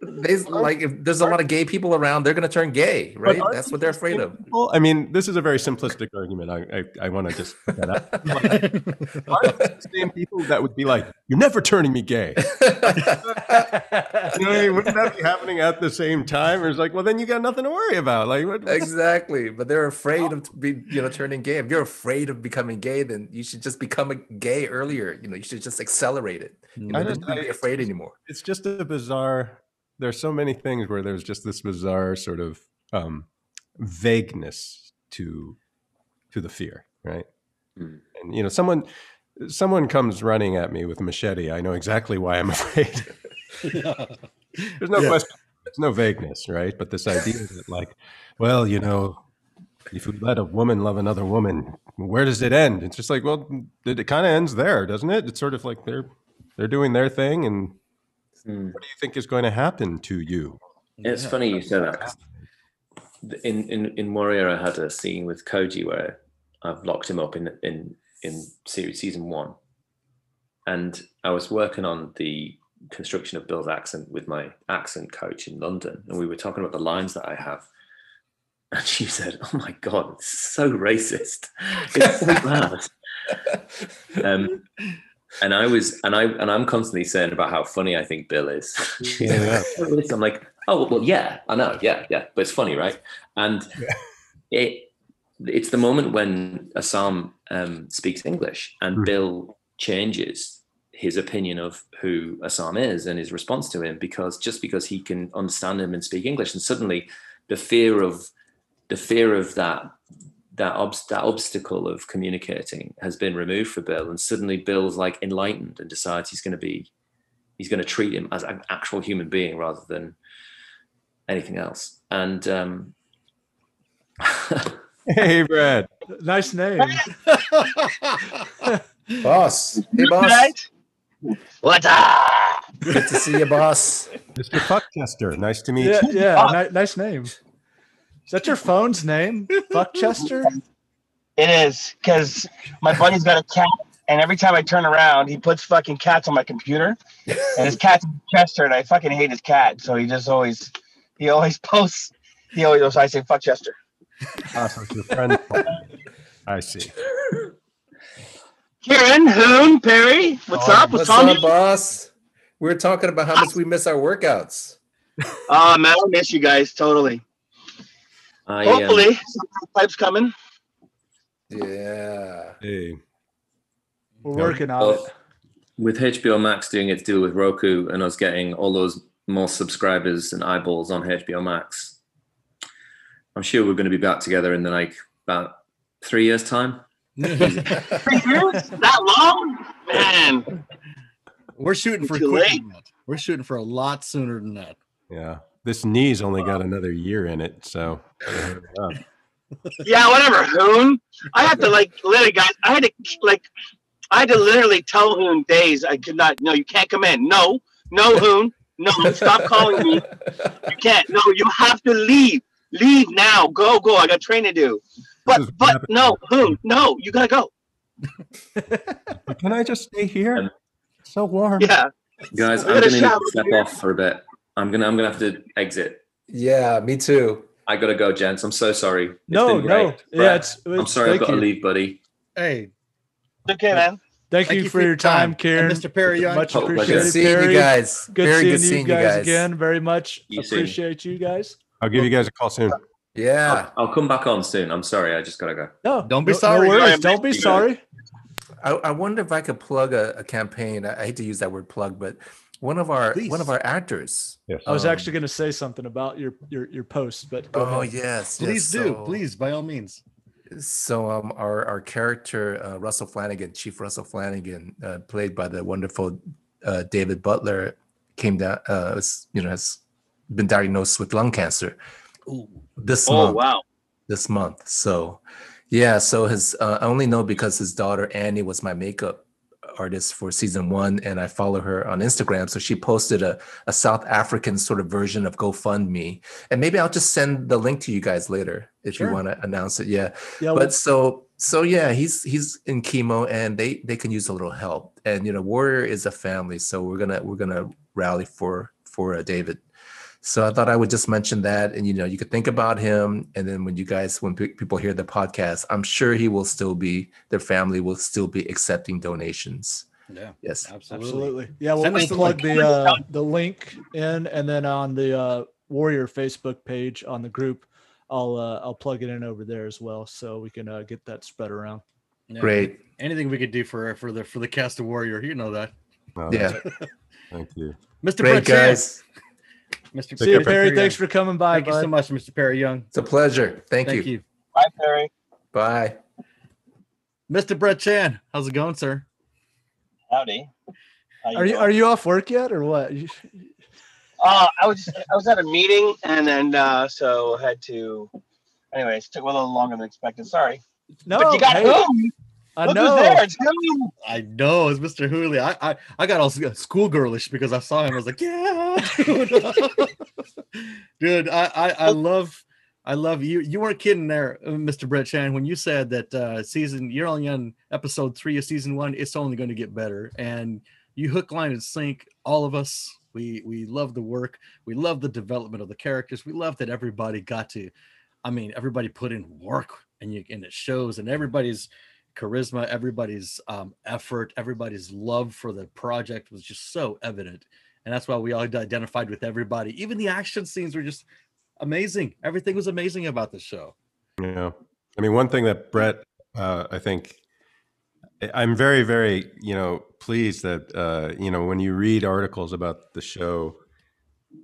they like if there's a lot of gay people around, they're gonna turn gay, right? That's what they're afraid of. people- i mean this is a very simplistic argument i i, I want to just put that out. aren't these the same people that would be like you're never turning me gay you know what I mean? Wouldn't that be happening at the same time? Or it's like, well, then you got nothing to worry about. Like, what, exactly, but they're afraid of oh. be you know turning gay. If you're afraid of becoming gay, then you should just become a gay earlier. You know, you should just accelerate it. You know, I don't be afraid anymore. it's just a bizarre. There's so many things where there's just this bizarre sort of um, vagueness to to the fear, right? Mm. And you know, someone someone comes running at me with a machete. I know exactly why I'm afraid. There's no Yeah. question. There's no vagueness, right? But this idea that, like, well, you know, if we let a woman love another woman, where does it end? It's just like, well, it, it kind of ends there, doesn't it? It's sort of like they're they're doing their thing, and Mm. what do you think is going to happen to you? It's Yeah. funny you say that. In in in Warrior, I had a scene with Koji where I've locked him up in in in series season one, and I was working on the construction of Bill's accent with my accent coach in London, and we were talking about the lines that I have. And she said, "Oh my god, it's so racist! It's so bad." um, and I was, and I, and I'm constantly saying about how funny I think Bill is. Yeah. I'm like, oh well, yeah, I know, yeah, yeah, but it's funny, right? And it, it's the moment when Assam um, speaks English and Mhm. Bill changes his opinion of who Assam is and his response to him because just because he can understand him and speak English, and suddenly the fear of the fear of that that, obs- that obstacle of communicating has been removed for Bill, and suddenly Bill's like enlightened and decides he's going to be he's going to treat him as an actual human being rather than anything else. And um, Hey, Brad. nice name. Boss, hey boss, Right? What's up? good to see you, boss. Mr. Fuckchester. Nice to meet Yeah, you. yeah. Ni- nice name. Is that your phone's name? Fuckchester? It is because my buddy's got a cat, and every time I turn around, he puts fucking cats on my computer, and his cat's Chester, and I fucking hate his cat, so he just always, he always posts, he always, I say fuck Chester. Ah, so it's your friend. I see. Kieran, Hoon, Perry, what's oh, up? What's, What's on up, you? boss? We're talking about how much we miss our workouts. Oh man, I miss you guys totally. I, um, Hopefully, some pipes coming. Yeah. Hey. We're No. working on well, it. with HBO Max doing its deal with Roku and us getting all those more subscribers and eyeballs on HBO Max, I'm sure we're going to be back together in the like about three years' time. Three years? that long? Man, We're shooting for Too quicker late. than that. We're shooting for a lot sooner than that. Yeah. This knee's only got another year in it, so. yeah, whatever, Hoon. I had to like literally, guys. I had to like, I had to literally tell Hoon days I could not. No, you can't come in. No, no, Hoon. No, stop calling me. You can't. No, you have to leave. Leave now. Go, go. I got training to do. But, but no, Hoon. No, you gotta go. Can I just stay here? It's so warm. Yeah. Guys, I'm gotta going to need to step off for a bit. I'm gonna I'm gonna have to exit. Yeah, me too. I gotta go, gents. I'm so sorry. It's No, been great. no. Yeah, Brad, it's, I'm sorry I've thank got to leave, buddy. Hey, Okay, man. Thank, you, for your time, Kieran And Mr. Perry, you Much Oh, pleasure. appreciated. Good seeing Perry. you guys. Good Very seeing, good seeing you guys, again. Very much You soon. appreciate you guys. I'll give you guys a call soon. Yeah. I'll, I'll come back on soon. I'm sorry. I just gotta go. No, Don't be no- sorry. No worries. Don't be sorry. I, I wonder if I could plug a, a campaign. I, I hate to use that word plug, but one of our one of our actors. Yes. I was um, actually going to say something about your your your post, but go Oh ahead. yes, Please yes, do, so- please, by all means. So um, our our character uh, Russell Flanagan, Chief Russell Flanagan, uh, played by the wonderful uh, David Butler, came down. Uh, was, you know, has been diagnosed with lung cancer Ooh. this Oh month. wow. This month. So, yeah. So his uh, I only know because his daughter Annie was my makeup artist for season one, and I follow her on Instagram. So she posted a a South African sort of version of GoFundMe, and maybe I'll just send the link to you guys later if Sure. you want to announce it. Yeah Yeah, but so so yeah he's he's in chemo and they they can use a little help and you know warrior is a family so we're gonna we're gonna rally for for uh, david so i thought i would just mention that and you know you could think about him and then when you guys when pe- people hear the podcast i'm sure he will still be their family will still be accepting donations Yeah, yes absolutely. Absolutely. Yeah, we'll, Send we'll us the plug link. the uh, the link in, and then on the uh, Warrior Facebook page on the group, I'll uh, I'll plug it in over there as well, so we can uh, get that spread around. Yeah. great Anything we could do for for the for the cast of Warrior, you know that. Well, yeah Thank you. Mr. great Brett Chan, guys Mr. See you, Mr. Perry. Young. Thanks for coming by, Thank you so much, Mr. Perry Yung. it's a pleasure thank, Thank you. you. Bye, Perry. bye Mr. Brett Chan. How's it going, sir? Howdy. How Are you doing? are you off work yet, or what? Uh, I was I was at a meeting and then uh, so had to. Anyways, took a little longer than expected. Sorry, No, but you got hey, who? I Look know. there. I know it's Mr. Hoon Lee. I, I I got all schoolgirlish because I saw him. I was like, yeah, dude. dude I, I I love I love you. You weren't kidding there, uh, Mr. Brett Chan, when you said that uh season you're only on episode three of season one. It's only going to get better, and you hook, line, and sink all of us. We we love the work. We love the development of the characters. We love that everybody got to. I mean, everybody put in work, and you and it shows, and everybody's charisma, everybody's um, effort, everybody's love for the project was just so evident. And that's why we all identified with everybody. Even the action scenes were just amazing. Everything was amazing about the show. Yeah. I mean, one thing that Brett, uh, I think, I'm very, very, you know, pleased that, uh, you know, when you read articles about the show,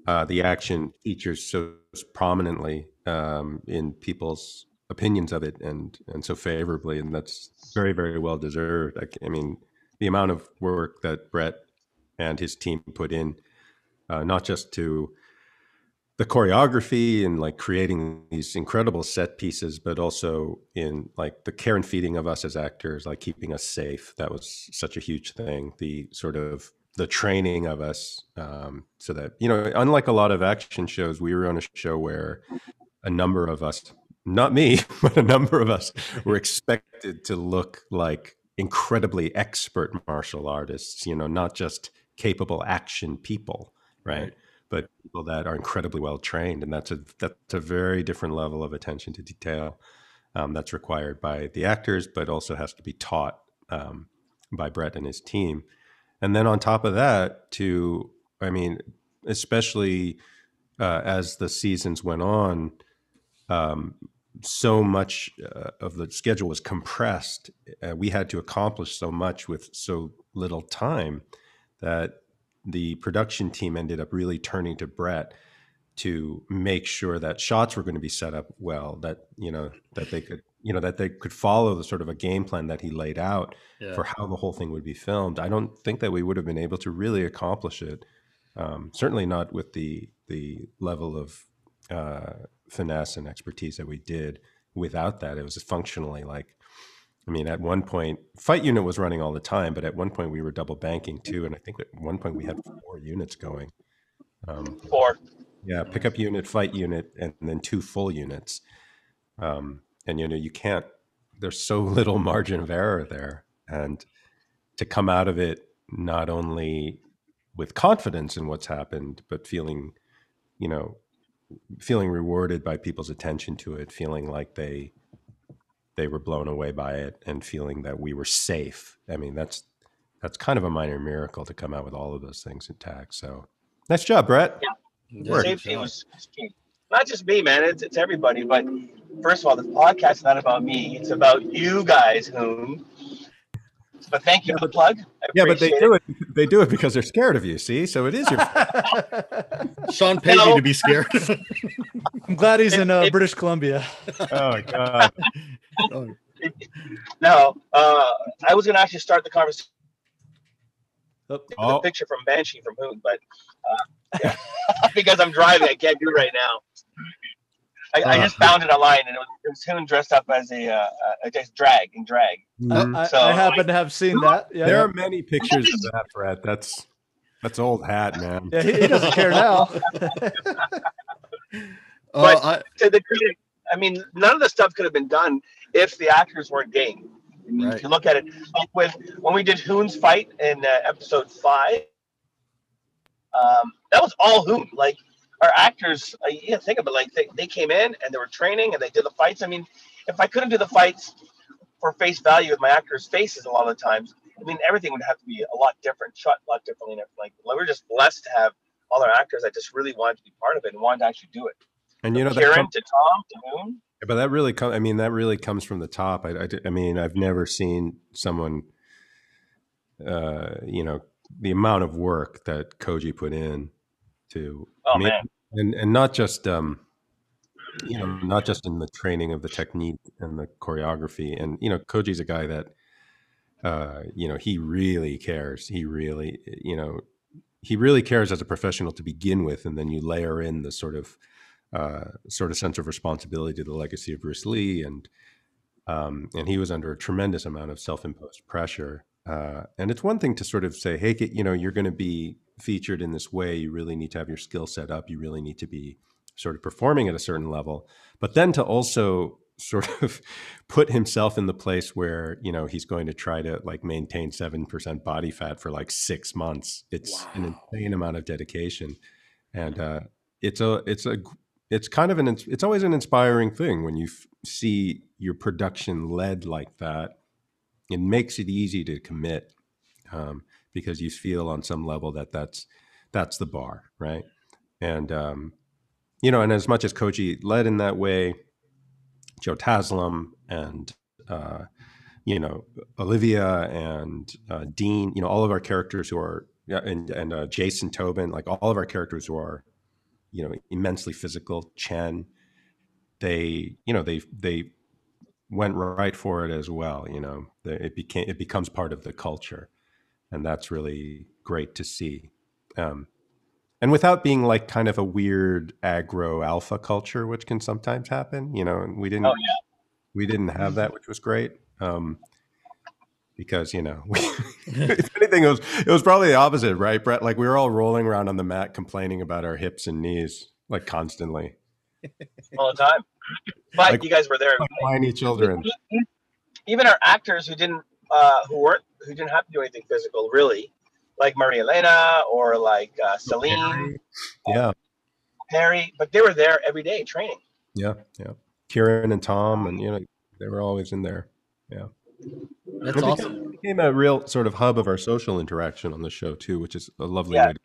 uh, the action features so prominently um, in people's opinions of it and and so favorably, and that's very, very well deserved. I mean, the amount of work that Brett and his team put in, uh, not just to the choreography and like creating these incredible set pieces, but also in like the care and feeding of us as actors, like keeping us safe. That was such a huge thing. The sort of the training of us, um, so that you know, unlike a lot of action shows, we were on a show where a number of us, not me, but a number of us, were expected to look like incredibly expert martial artists. You know, not just capable action people, right? but people that are incredibly well trained, and that's a that's a very different level of attention to detail um, that's required by the actors, but also has to be taught um, by Brett and his team. And then on top of that, to I mean, especially uh, as the seasons went on, um, so much uh, of the schedule was compressed. Uh, we had to accomplish so much with so little time that the production team ended up really turning to Brett to make sure that shots were going to be set up well, that you know that they could you know that they could follow the sort of a game plan that he laid out Yeah. for how the whole thing would be filmed. I don't think that we would have been able to really accomplish it. Um, certainly not with the the level of uh, finesse and expertise that we did. Without that, it was functionally like I mean, at one point, fight unit was running all the time, but at one point we were double banking too, and I think at one point we had four units going. Um, Four. yeah, pickup unit, fight unit, and then two full units. Um, and you know, you can't. There's so little margin of error there, and to come out of it not only with confidence in what's happened, but feeling, you know, feeling rewarded by people's attention to it, feeling like they they were blown away by it and feeling that we were safe. I mean, that's that's kind of a minor miracle to come out with all of those things intact. So, nice job, Brett. Yeah, Work. Safety was was key. Not just me, man. It's, it's everybody. But first of all, this podcast is not about me. It's about you guys, whom. But thank you for the plug. I Yeah, but they appreciate do it. They do it because they're scared of you. See, so it is your. Sean paid you to be scared. I'm glad he's in uh, It- British Columbia. oh my god. Oh, No, uh, I was going to actually start the conversation Oh, with Oh. a picture from Banshee from Hoon, but uh, yeah. because I'm driving, I can't do it right now. I, I just Uh. found it online, and it was, it was Hoon dressed up as a, uh, uh, just drag and drag. Mhm. I, So- I happen to have seen that. Yeah, There are many pictures of that, Brett. That's that's old hat, man. yeah he, he doesn't care now. But- I, To the critic, I mean, none of the stuff could have been done if the actors weren't game. I mean, Right. If you look at it, like with when we did Hoon's fight in uh, episode five, um, that was all Hoon. Like our actors, uh, yeah, think of it. Like they, they came in and they were training and they did the fights. I mean, if I couldn't do the fights for face value with my actors' faces, a lot of the times, I mean, everything would have to be a lot different, shot a lot differently. Like we're just blessed to have all our actors that just really wanted to be part of it and wanted to actually do it. And you know, that com- to Tom to Hoon. but that really comes. I mean, that really comes from the top. I, I, I mean, I've never seen someone. Uh, you know, the amount of work that Koji put in to. Oh man. and and not just um, you know, not just in the training of the technique and the choreography. And you know, Koji's a guy that, uh, you know, he really cares. He really, you know, he really cares as a professional to begin with, and then you layer in the sort of uh, sort of sense of responsibility to the legacy of Bruce Lee, and um, and he was under a tremendous amount of self-imposed pressure. Uh, and it's one thing to sort of say, hey, you know, you're going to be featured in this way. You really need to have your skill set up. You really need to be sort of performing at a certain level. But then to also sort of put himself in the place where you know he's going to try to like maintain seven percent body fat for like six months. It's an insane amount of dedication, and uh, it's a it's a it's kind of an it's always an inspiring thing when you f- see your production led like that. It makes it easy to commit um, because you feel on some level that that's that's the bar, right? And um, you know, and as much as Koji led in that way, Joe Taslim and uh, you know Olivia and uh, Dean, you know, all of our characters who are and and uh, Jason Tobin, like all of our characters who are you know immensely physical. Chen, they you know they they went right for it as well. You know, it became it becomes part of the culture, and that's really great to see. Um, and without being like kind of a weird aggro alpha culture, which can sometimes happen, you know, and we didn't Oh yeah. we didn't have that, which was great. Um, because you know, we, if anything, it was it was probably the opposite, right, Brett? Like we were all rolling around on the mat complaining about our hips and knees, like constantly, all the time. But Like- you guys were there. like whiny children. Even our actors who didn't, uh, who weren't, who didn't have to do anything physical, really, like Maria Elena or like uh, Celine, Yeah, Perry, but they were there every day training. yeah, yeah. Kieran and Tom, and you know, they were always in there. Yeah. That's It became, awesome. it became a real sort of hub of our social interaction on the show too, which is a lovely Yeah, way. To,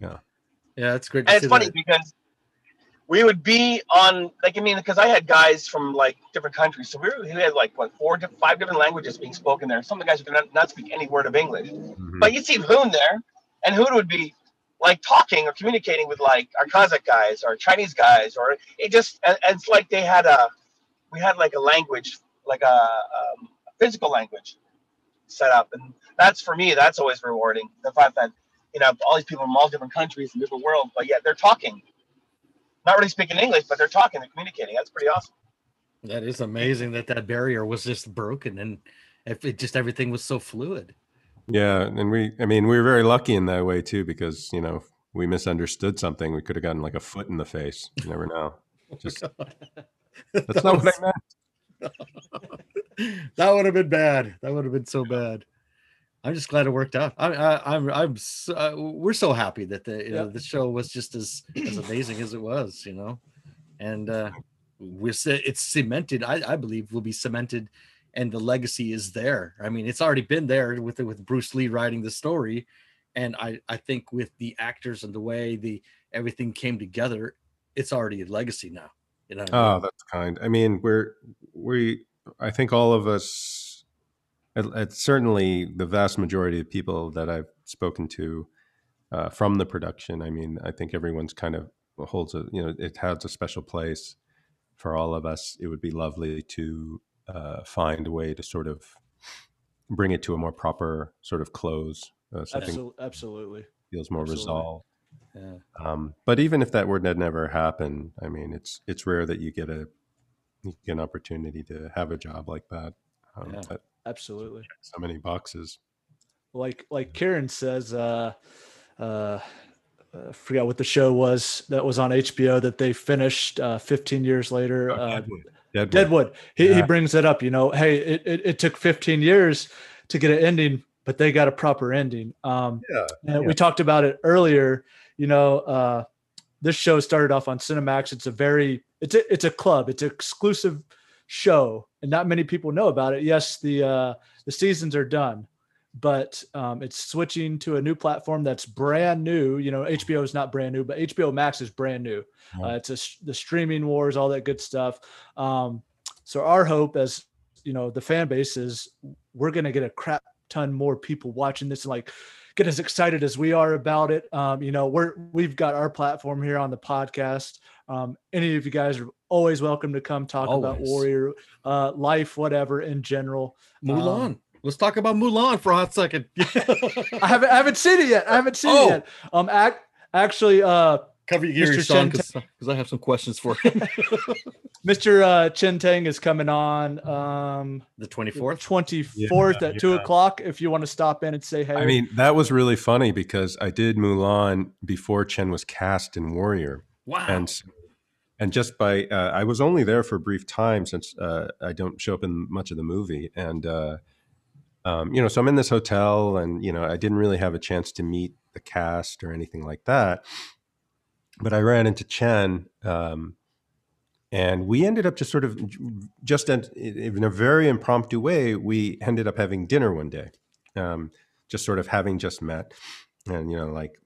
yeah. Yeah, it's great. To And see it's funny that. because we would be on, like, I mean, because I had guys from like different countries, so we, were, we had like what four, to five different languages being spoken there. Some of the guys who could not, not speak any word of English. Mhm. But you'd see Hoon there, and Hoon would be like talking or communicating with like our Kazakh guys or Chinese guys, or it just and, and it's like they had a we had like a language, like a, um, a physical language set up, and that's for me. That's always rewarding. The fact that you know all these people from all different countries and different worlds, but yet they're talking, not really speaking English, but they're talking, they're communicating. That's pretty awesome. That is amazing that that barrier was just broken and if it just everything was so fluid. Yeah, and we, I mean, we were very lucky in that way too, because you know, if we misunderstood something, we could have gotten like a foot in the face. You never know. Just that's That not what I meant. that would have been bad. That would have been so bad. I'm just glad it worked out. I, I, I'm, I'm, so, uh, we're so happy that the, you know, the show was just as, as amazing as it was, you know, and uh, we're, it's cemented. I, I believe will be cemented, and the legacy is there. I mean, it's already been there with with Bruce Lee writing the story, and I, I think with the actors and the way the everything came together, it's already a legacy now. You know. what I mean? Oh, that's kind. I mean, we're we. I think all of us it's certainly the vast majority of people that I've spoken to uh, from the production. I mean, I think everyone's kind of holds a you know it has a special place for all of us. It would be lovely to uh, find a way to sort of bring it to a more proper sort of close. Uh, Absol- absolutely. feels more absolutely. resolved. Yeah. Um, but even if that would never happen, I mean, it's it's rare that you get a you get an opportunity to have a job like that. Um, Yeah. that Absolutely. so many boxes. like like Kieran says, uh, uh, I forgot what the show was that was on HBO that they finished uh, 15 years later. Oh, uh, Deadwood. Deadwood. Deadwood. He, he brings it up. You know, hey, it, it, it took 15 years to get an ending, but they got a proper ending. Um, Yeah. and Yeah. we talked about it earlier. You know, uh, this show started off on Cinemax. It's a very it's a it's a club. It's exclusive show, and not many people know about it. Yes, the uh, the seasons are done, but um, it's switching to a new platform that's brand new. You know, HBO is not brand new, but HBO Max is brand new. Uh, it's a, the streaming wars, all that good stuff. Um, so our hope, as you know, the fan base is we're going to get a crap ton more people watching this and like get as excited as we are about it. Um, you know, we're we've got our platform here on the podcast. Um, any of you guys are always welcome to come talk about Warrior uh, life, whatever in general. Mulan. Um, Let's talk about Mulan for a hot second. I haven't I haven't seen it yet. I haven't seen Oh. it yet. Um, ac- actually, uh, Cover your Mr. ears, Sean, because I have some questions for you. Mr. Uh, Chen Tang is coming on um, the 24th? 24th at 2 o'clock if you want to stop in and say hey. I mean, that was really funny because I did Mulan before Chen was cast in Warrior, Wow. and s- and just by uh, I was only there for a brief time since uh, I don't show up in much of the movie, and uh, um, you know, so I'm in this hotel, and you know, I didn't really have a chance to meet the cast or anything like that. But I ran into Chen, um, and we ended up just sort of just in, a very impromptu way. We ended up having dinner one day, um, just sort of having just met, and you know, like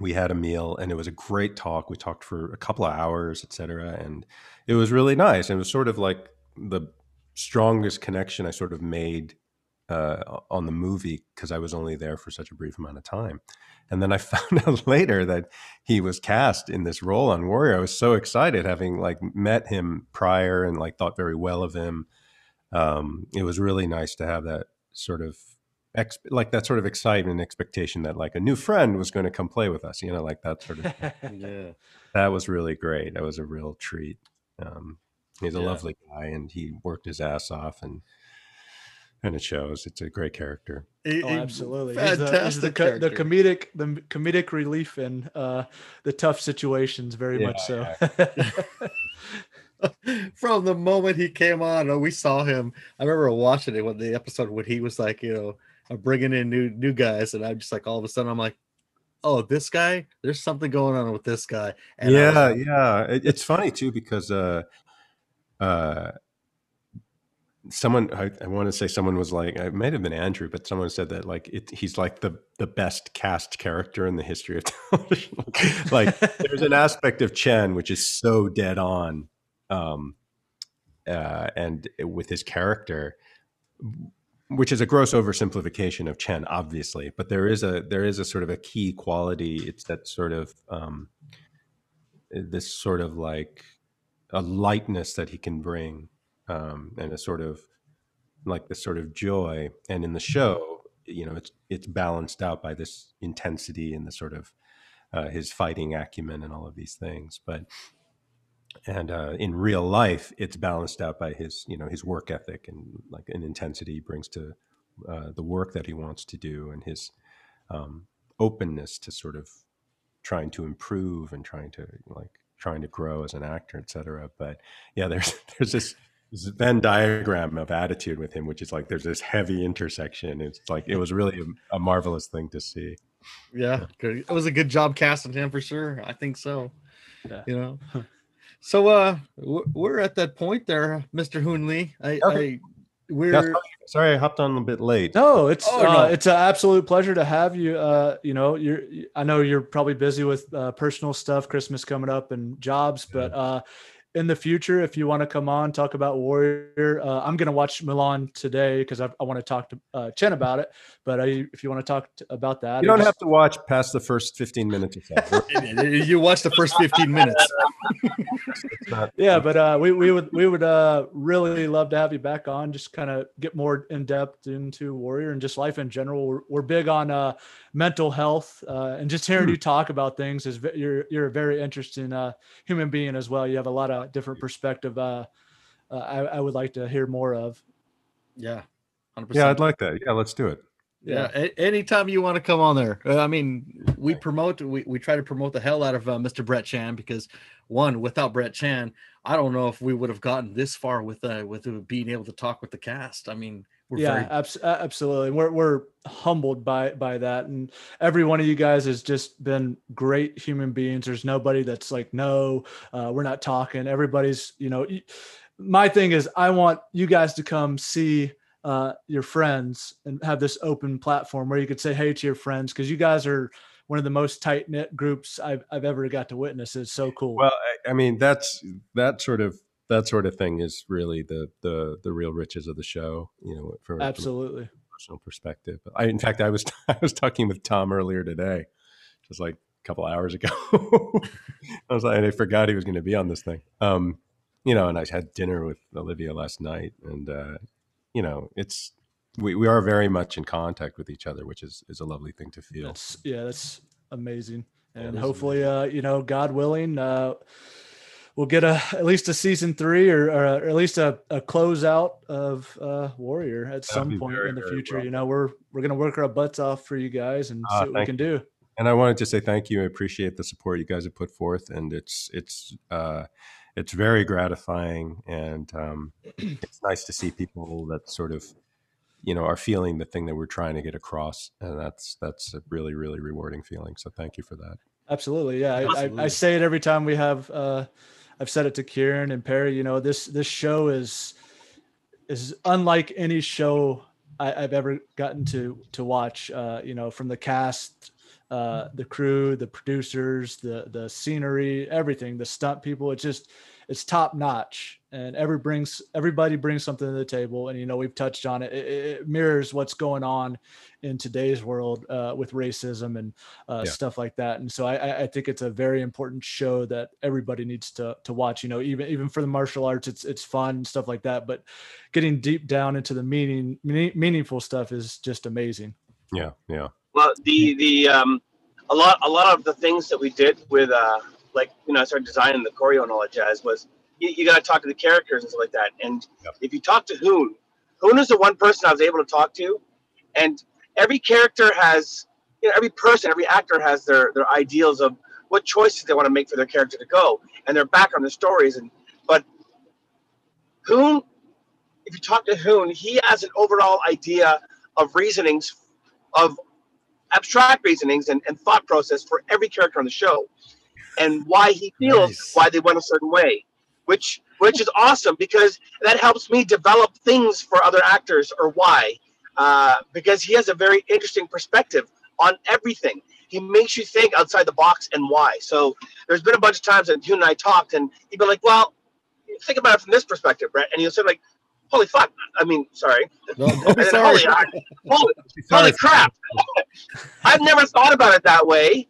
we had a meal and it was a great talk. We talked for a couple of hours, et cetera. And it was really nice. And it was sort of like the strongest connection I sort of made uh, on the movie because I was only there for such a brief amount of time. And then I found out later that he was cast in this role on Warrior. I was so excited having like met him prior and like thought very well of him. Um, it was really nice to have that sort of ex- like that sort of excitement and expectation that like a new friend was going to come play with us, you know, like that sort of yeah. that was really great. That was a real treat. Um, he's a Yeah. lovely guy, and he worked his ass off, and and it shows. It's a great character. It- Oh, it- absolutely. He's the, he's the, Fantastic the comedic, the comedic relief in uh, the tough situations. Very Yeah, much so. From the moment he came on, uh, we saw him. I remember watching it when the episode when he was like, you know, I'm bringing in new new guys, and I'm just like, all of a sudden, I'm like, oh, this guy. There's something going on with this guy. And yeah, like, yeah. It, it's funny too because uh, uh, someone I, I want to say someone was like it might have been Andrew, but someone said that like it, he's like the the best cast character in the history of television. like there's an aspect of Chen which is so dead on, um, uh, and with his character. Which is a gross oversimplification of Chen, obviously, but there is a there is a sort of a key quality. It's that sort of um, this sort of like a lightness that he can bring um, and a sort of like this sort of joy and in the show you know it's it's balanced out by this intensity and the sort of uh, his fighting acumen and all of these things but and uh, in real life it's balanced out by his you know his work ethic and like an intensity he brings to uh, the work that he wants to do and his um, openness to sort of trying to improve and trying to like trying to grow as an actor etc. but yeah there's there's this this Venn diagram of attitude with him, which is like there's this heavy intersection. It's like it was really a, a marvelous thing to see. yeah, good. it was a good job casting him for sure. I think so. Yeah. You know. So uh, we're at that point there, Mr. Hoon Lee. I, Okay. I we're Yeah, sorry, sorry, I hopped on a bit late. No, it's Oh, uh, no. it's an absolute pleasure to have you. Uh, you know, you're I know you're probably busy with uh, personal stuff, Christmas coming up, and jobs, but uh, in the future, if you want to come on talk about Warrior, uh, I'm gonna watch Mulan today because I, I want to talk to uh, Chen about it. But I, if you want to talk t- about that, You don't just- have to watch past the first 15 minutes or so. you watch the first 15 minutes. Not- yeah but uh we, we would we would uh really love to have you back on just kind of get more in depth into warrior and just life in general we're, we're big on uh mental health uh and just hearing you talk about things is ve- you're you're a very interesting uh human being as well you have a lot of different perspective uh, uh I, I would like to hear more of Yeah. 100%. yeah, I'd like that. Yeah, let's do it. Yeah, a- anytime you want to come on there. Uh, I mean, we promote, we, we try to promote the hell out of uh, Mr. Brett Chan because one, without Brett Chan, I don't know if we would have gotten this far with uh, with uh, being able to talk with the cast. I mean, we're yeah very abs- absolutely. We're, we're humbled by by that and every one of you guys has just been great human beings. There's nobody that's like no uh, we're not talking. Everybody's you know my thing is i want you guys to come see uh, your friends and have this open platform where you could say hey to your friends because you guys are one of the most tight knit groups I've, I've ever got to witness. It's so cool. Well, I, I mean, that's that sort of that sort of thing is really the the the real riches of the show. You know, from, from absolutely personal perspective. I, in fact, I was I was talking with Tom earlier today, just like a couple hours ago. I was like, and I forgot he was going to be on this thing. Um, you know, and I had dinner with Olivia last night, and uh, you know, it's we, we are very much in contact with each other, which is is a lovely thing to feel. That's yeah, that's amazing. And hopefully, uh, you know, God willing, uh, we'll get a at least a season three or, or, at least a, a closeout of uh, Warrior at some point very, in the future. welcome. You know, we're we're gonna work our butts off for you guys and Ah, see what we thank can do. and I wanted to say thank you. I appreciate the support you guys have put forth, and it's it's uh, it's very gratifying, and um, it's nice to see people that sort of you know are feeling the thing that we're trying to get across, and that's that's a really really rewarding feeling. So thank you for that. Absolutely, yeah. I, I, I say it every time we have. Uh, I've said it to Kieran and Perry. You know, this this show is is unlike any show I, I've ever gotten to to watch. Uh, you know, from the cast, uh, the crew, the producers, the the scenery, everything, the stunt people. It's just it's top notch, and every brings everybody brings something to the table. And you know, we've touched on it. It, it mirrors what's going on in today's world uh, with racism and uh, Yeah. stuff like that. And so I- I, I think it's a very important show that everybody needs to to watch. You know, even even for the martial arts, it's it's fun and stuff like that. But getting deep down into the meaning meaning- meaningful stuff is just amazing. Yeah, yeah, Well, the the um, a lot a lot of the things that we did with uh, like you know, I started designing the choreo and all that jazz was you, you got to talk to the characters and stuff like that. And Yep. if you talk to Hoon, Hoon is the one person I was able to talk to, and every character has you know every person, every actor has their their ideals of what choices they want to make for their character to go and their background, their stories, and but Hoon, if you talk to Hoon, he has an overall idea of reasonings of abstract reasonings and, and thought process for every character on the show and why he feels Nice. why they went a certain way which which is awesome because that helps me develop things for other actors or why. Uh, because he has a very interesting perspective on everything. He makes you think outside the box and why. So there's been a bunch of times that you and i talked and he'd be like well think about it from this perspective brett. And he'll say like holy fuck. I mean sorry. No, and then, sorry. holy, holy, holy crap. I've never thought about it that way.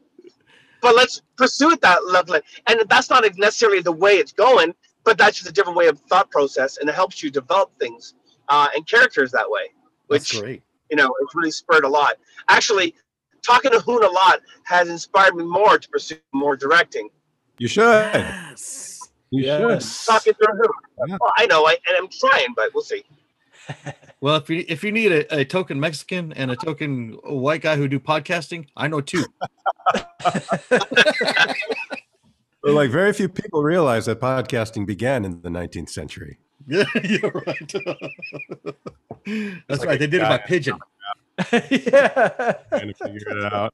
But let's pursue it that level and that's not necessarily the way it's going but that's just a different way of thought process and it helps you develop things uh, and characters that way That's which great. you know it's really spurred a lot actually talking to hoon a lot has inspired me more to pursue more directing you should. Yes. You Yes. talking to hoon Yeah. well, i know I, and i'm trying but we'll see Well, if you if you need a, a token Mexican and a token white guy who do podcasting, I know two. should. But like very few people realize that podcasting began in the 19th century. Yeah, you're right. That's like right. They did it by pigeon. yeah. Trying to figure it out.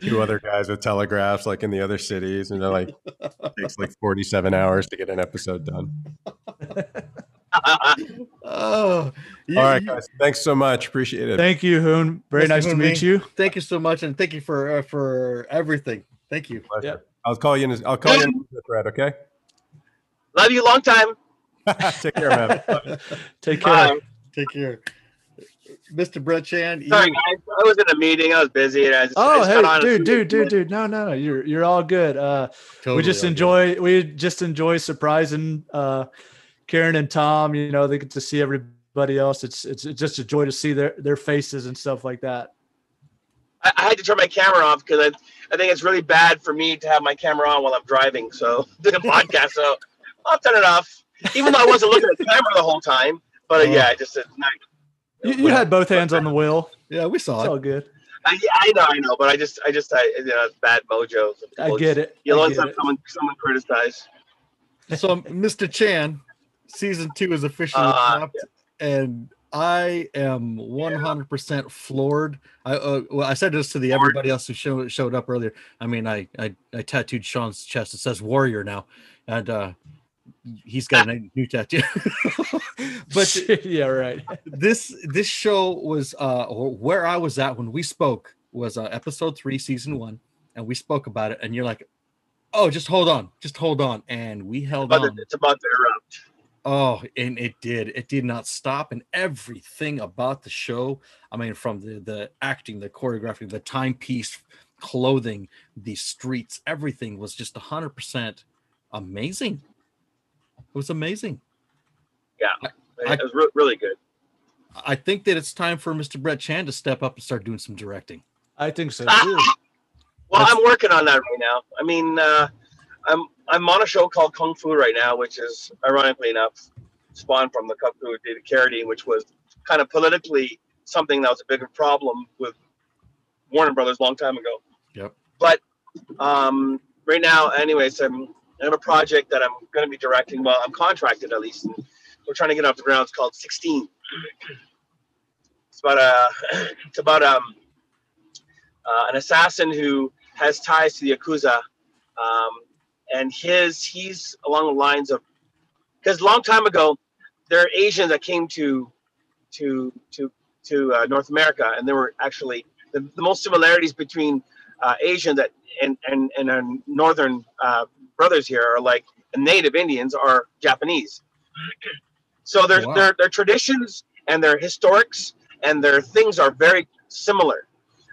Two other guys with telegraphs, like in the other cities, and they're like, it takes like 47 hours to get an episode done. Oh, you- All right, you- guys. Thanks so much. Appreciate it. Thank you, Hoon. Very Yes, nice to meet man. you. Thank you so much, and thank you for uh, for everything. Thank you. Pleasure. Yeah. I'll call you in. I'll call you in the thread. Okay. Love you, long time. Take care, man. Take care. Bye. Take care. Mr. Brett Chan. you- Sorry, guys. I was in a meeting. I was busy. And I just, I Oh, just hey, a dude, dude, dude, dude. No, no, you're you're all good. Uh, Totally we just all good. enjoy we just enjoy surprising uh, Kieran and Tom. You know, they get to see everybody else. It's it's, it's just a joy to see their their faces and stuff like that. I, I had to turn my camera off because I, I think it's really bad for me to have my camera on while I'm driving. So doing a podcast, so I'll turn it off. Even though I wasn't looking at the camera the whole time, but uh, yeah, I just it's not, You, you had both hands on the wheel. Yeah, we saw It's it. all good. I, I know, I know, but I just, I just, I, you know, it's bad mojo. I get it. You'll always have someone, someone criticize. So, Mr. Chan, season two is officially Uh, wrapped, and I am 100% floored. I uh, well, I said this to the everybody else who showed showed up earlier. I mean, I I, I tattooed Sean's chest. It says Warrior now, and uh, he's got a new tattoo. but yeah, right. this this show was uh where I was at when we spoke was uh, episode three, season one, and we spoke about it. And you're like, "Oh, just hold on, just hold on," and we held But on. it's about to erupt. Oh, and it did. It did not stop, and everything about the show. I mean, from the the acting, the choreography, the timepiece, clothing, the streets, everything was just hundred percent amazing. It was amazing. Yeah, I- it was re- really good. I think that it's time for Mr. Brett Chan to step up and start doing some directing. I think so too. Well, That's- I'm working on that right now. I mean, uh, I'm I'm on a show called Kung Fu right now, which is ironically enough spawned from the Kung Fu with David Carradine, which was kind of politically something that was a bigger problem with Warner Brothers a long time ago. Yep. But um, right now, anyways, I'm, I have a project that I'm going to be directing. Well, I'm contracted at least, and we're trying to get off the ground. It's called 16. It's about a it's about um uh, an assassin who has ties to the yakuza, um, and his he's along the lines of because a long time ago there are Asians that came to to to to uh, North America, and there were actually the, the most similarities between uh, Asian that and and and our northern uh, brothers here are like native Indians are Japanese. So their Wow. their their traditions and their historics and their things are very similar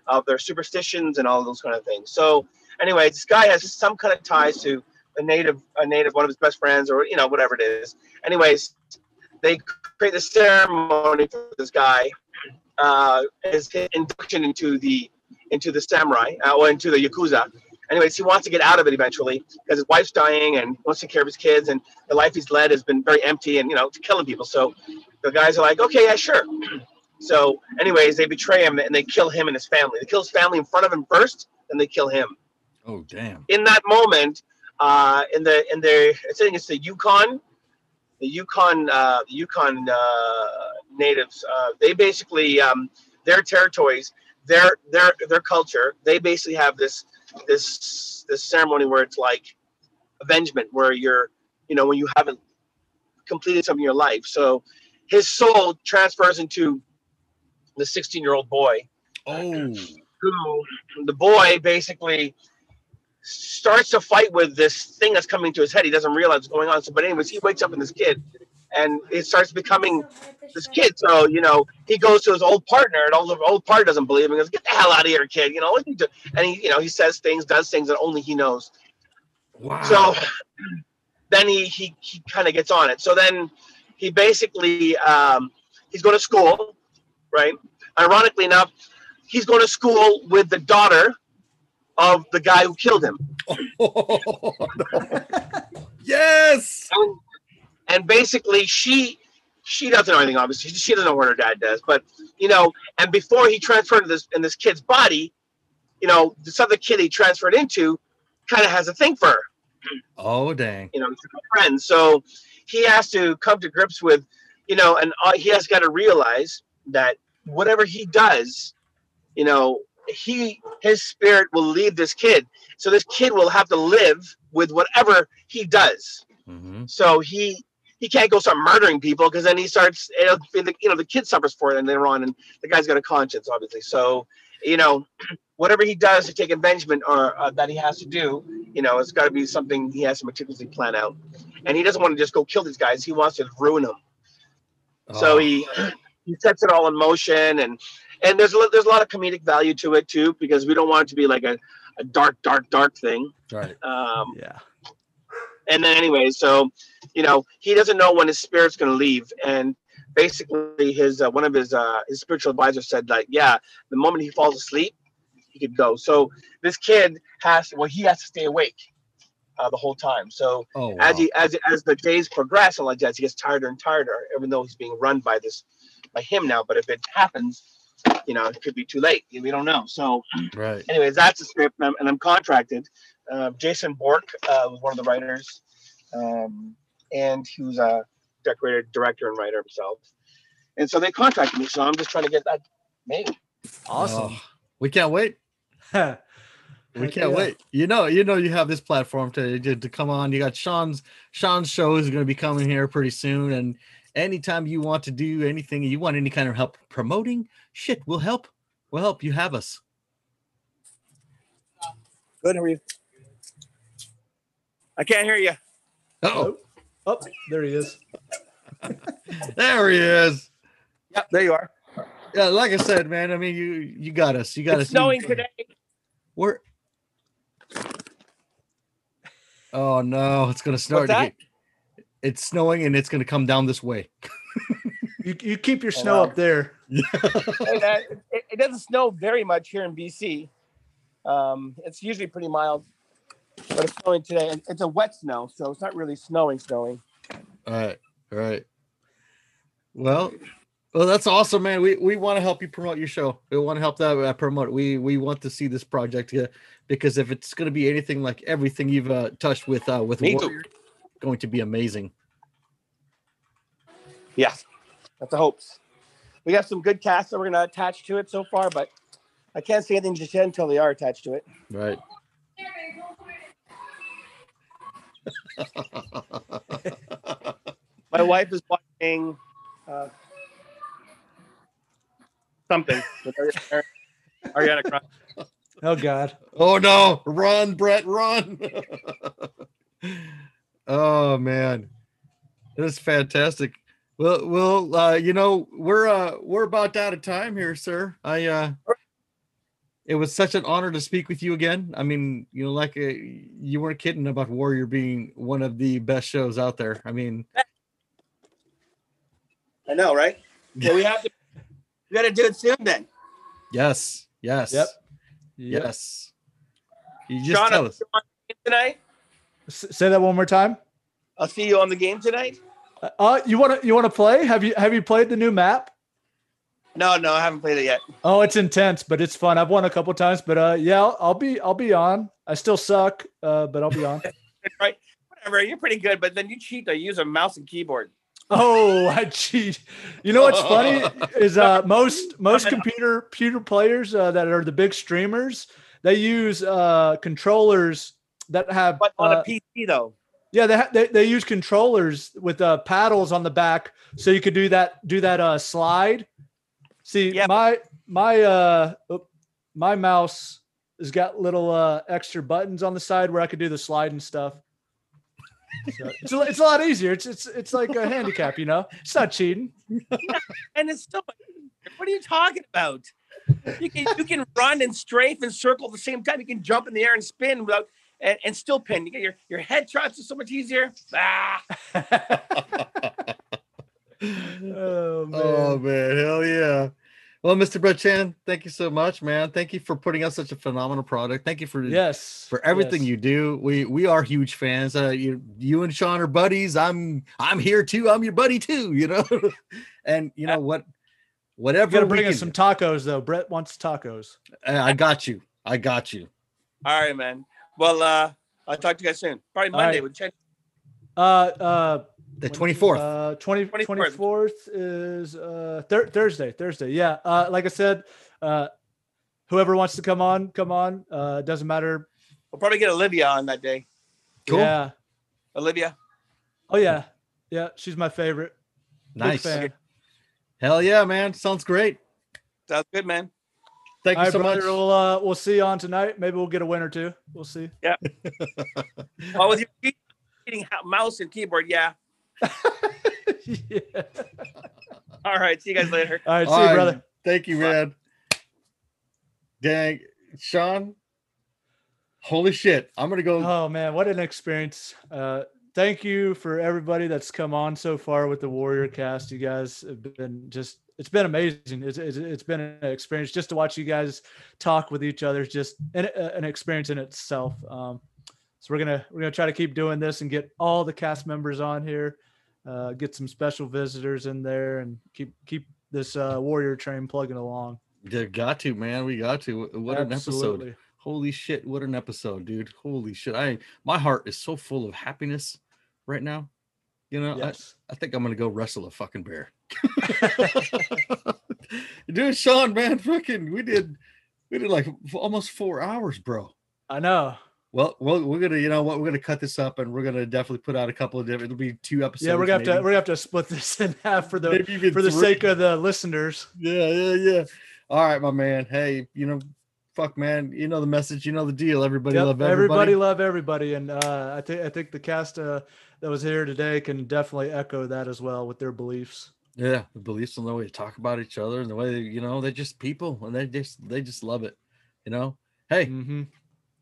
of their superstitions and all those kind of things. So anyway, this guy has some kind of ties to a native, a native, one of his best friends, or you know whatever it is. Anyways, they create the ceremony for this guy, uh, his induction into the into the samurai uh, or into the yakuza. Anyways, he wants to get out of it eventually because his wife's dying and wants to take care of his kids, and the life he's led has been very empty and you know killing people. So the guys are like, okay, yeah, sure. So, anyways, they betray him and they kill him and his family. They kill his family in front of him first, then they kill him. Oh, damn. In that moment, uh, in the in the I think it's the Yukon, the Yukon uh, the Yukon uh, natives. Uh, they basically um, their territories, their their their culture. They basically have this this this ceremony where it's like avengement, where you're you know when you haven't completed something in your life. So his soul transfers into the 16 year old boy Oh, who the boy basically starts to fight with this thing that's coming to his head. He doesn't realize what's going on. So, but anyways, he wakes up in this kid, and it starts becoming this kid. So you know, he goes to his old partner, and all the old partner doesn't believe him. He goes, "Get the hell out of here, kid!" You know, what you do? and he, you know, he says things, does things that only he knows. wow. So then he he, he kind of gets on it. So then he basically um, he's going to school, right? Ironically enough, he's going to school with the daughter of the guy who killed him. yes. And, and basically she she doesn't know anything obviously she doesn't know what her dad does but you know and before he transferred this in this kid's body you know this other kid he transferred into kind of has a thing for her Oh, dang. you know, he's a friend. So he has to come to grips with, you know, and uh, he has got to realize that whatever he does, you know, he his spirit will leave this kid. So this kid will have to live with whatever he does. hmm So he he can't go start murdering people because then he starts, it'll be the, you know, the kid suffers for it and later on, and the guy's got a conscience, obviously. So, you know, whatever he does to take avengement or uh, that he has to do, you know, it's got to be something he has to meticulously plan out. and he doesn't want to just go kill these guys. He wants to ruin them. Oh, So he he sets it all in motion, and and there's a, there's a lot of comedic value to it too because we don't want it to be like a, a dark, dark, dark thing. right. Um, Yeah. and then anyway, so you know he doesn't know when his spirit's going to leave, and basically his uh, one of his uh, his spiritual advisors said like, yeah, the moment he falls asleep, he could go. So this kid has well, he has to stay awake uh, the whole time. So Oh, as he as as the days progress and like that, he gets tighter and tighter, even though he's being run by this by him now. But if it happens, you know, it could be too late. We don't know. So right. anyways, that's the script, and I'm, and I'm contracted. Uh, Jason Bork uh, was one of the writers, um, and he was a decorated director and writer himself. And so they contracted me, so I'm just trying to get that made. Awesome. Oh, we can't wait. We can't yeah. wait. You know, you know, you have this platform to to, to come on. You got Sean's Sean's show is going to be coming here pretty soon, and anytime you want to do anything, you want any kind of help promoting, shit, we'll help. We'll help. You have us. Good, how are you? I can't hear you. Oh, Oh, there he is. there he is. Yep, there you are. Yeah, like I said, man. I mean, you you got us. You got us. Snowing You- today. We're. Oh no! It's gonna snow. What's that? It's snowing and it's gonna come down this way. You, you keep your Oh, snow up there. Hey, uh, it, it doesn't snow very much here in BC. Um, it's usually pretty mild, but it's snowing today. and It's a wet snow, so it's not really snowing. Snowing. All right, all right. Well, well, that's awesome, man. We we want to help you promote your show. We want to help that uh, promote. We we want to see this project uh, because if it's going to be anything like everything you've uh, touched with uh, with Me too. Warrior, going to be amazing. Yeah, that's the hopes. We got some good casts that we're gonna attach to it so far, but I can't say anything just yet until they are attached to it. Right. My wife is watching uh, something with Ari- Ariana Grande. Oh God. oh no! Run, Brett, run! oh man, this is fantastic. Well, well, uh, you know, we're uh, we're about out of time here, sir. I uh, it was such an honor to speak with you again. I mean, you know, like uh, you weren't kidding about Warrior being one of the best shows out there. I mean, I know, right? So we have to. We got to do it soon then. yes, yes, Yep. Yes. You just Sean, tell us. see you on the game tonight. S- say that one more time. I'll see you on the game tonight. Uh, Uh, you want to you want to play? Have you have you played the new map? No, no, I haven't played it yet. Oh, it's intense, but it's fun. I've won a couple times, but uh, yeah, I'll, I'll be I'll be on. I still suck, uh, but I'll be on. Right? Whatever. You're pretty good, but then you cheat. I use a mouse and keyboard. Oh, I cheat. You know what's funny is uh, most most computer computer players uh, that are the big streamers they use uh, controllers that have But on uh, a PC though. yeah they, ha- they they use controllers with uh, paddles on the back so you could do that do that uh, slide. See Yeah. my my uh my mouse has got little uh, extra buttons on the side where I could do the slide and stuff. So it's, a, it's a lot easier. It's it's it's like a handicap, you know. It's not cheating. And it's still. What are you talking about? You can you can run and strafe and circle at the same time. You can jump in the air and spin without and, and still pin. You get your your headshots are so much easier. Ah, oh man. Oh man, hell yeah. Well, Mr. Brett Chan, thank you so much, man. Thank you for putting out such a phenomenal product. Thank you for yes. for everything yes. you do. We we are huge fans. Uh, you you and Sean are buddies. I'm I'm here too. I'm your buddy too. You know, and you know what, You whatever. gotta we bring us some tacos though. Brett wants tacos. I got you. I got you. all right, man. Well, uh, I'll talk to you guys soon. Probably Monday right. with Chen. Uh uh The twenty fourth. Uh 20, 24th. 24th is uh thir- Thursday. Thursday. Yeah. Uh like I said, uh whoever wants to come on, come on. Uh it doesn't matter. We'll probably get Olivia on that day. Cool. Yeah. Olivia. Oh yeah. Yeah, she's my favorite. Big nice. fan. Hell yeah, man. Sounds great. Sounds good, man. Thank All you right, so brother. much. We'll uh we'll see you on tonight. Maybe we'll get a win or two. We'll see. Yeah. oh, with your eating mouse and keyboard. Yeah. yeah. All right. See you guys later. All right, see All you, brother. Thank you, man. Dang, Sean. Holy shit! I'm gonna go. Oh man, what an experience! Uh, thank you for everybody that's come on so far with the Warrior Cast. You guys have been just—it's been amazing. It's, it's it's been an experience just to watch you guys talk with each other. Just an, an experience in itself. Um, so we're gonna we're gonna try to keep doing this and get all the cast members on here, uh, get some special visitors in there, and keep keep this uh, Warrior train plugging along. Yeah, got to man. We got to. What an episode! Holy shit! What an episode, dude. Holy shit! I my heart is so full of happiness right now. You know, Yes. I, I think I'm gonna go wrestle a fucking bear. dude, Sean, man, fucking, we did, we did like almost four hours, bro. I know. Well, well, we're gonna, you know what, we're gonna cut this up, and we're gonna definitely put out a couple of different. It'll be two episodes. Yeah, we're gonna have to we're gonna have to split this in half for the Maybe for the three. sake of the listeners. Yeah, yeah, yeah. All right, my man. Hey, you know, fuck, man. You know the message. You know the deal. Everybody Yep, love everybody. everybody. love everybody, and uh, I think I think the cast uh, that was here today can definitely echo that as well with their beliefs. Yeah, the beliefs and the way they talk about each other and the way you know they're just people and they just they just love it. You know. Hey, hmm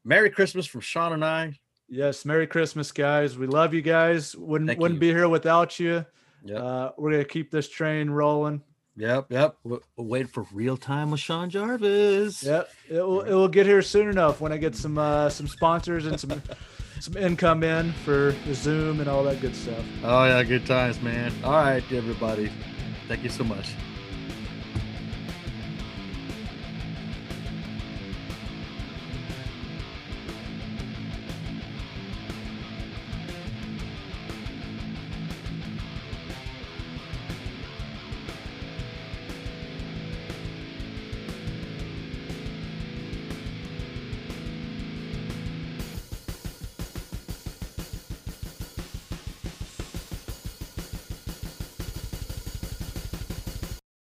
Merry Christmas from Sean and I. Yes, Merry Christmas, guys. We love you guys. Wouldn't Thank wouldn't you. be here without you. Yep, Uh, we're gonna keep this train rolling. Yep, yep. We're, we're waiting for real time with Sean Jarvis. Yep, it will it will get here soon enough when I get some uh, some sponsors and some some income in for the Zoom and all that good stuff. Oh yeah, good times, man. All right, everybody. Thank you so much.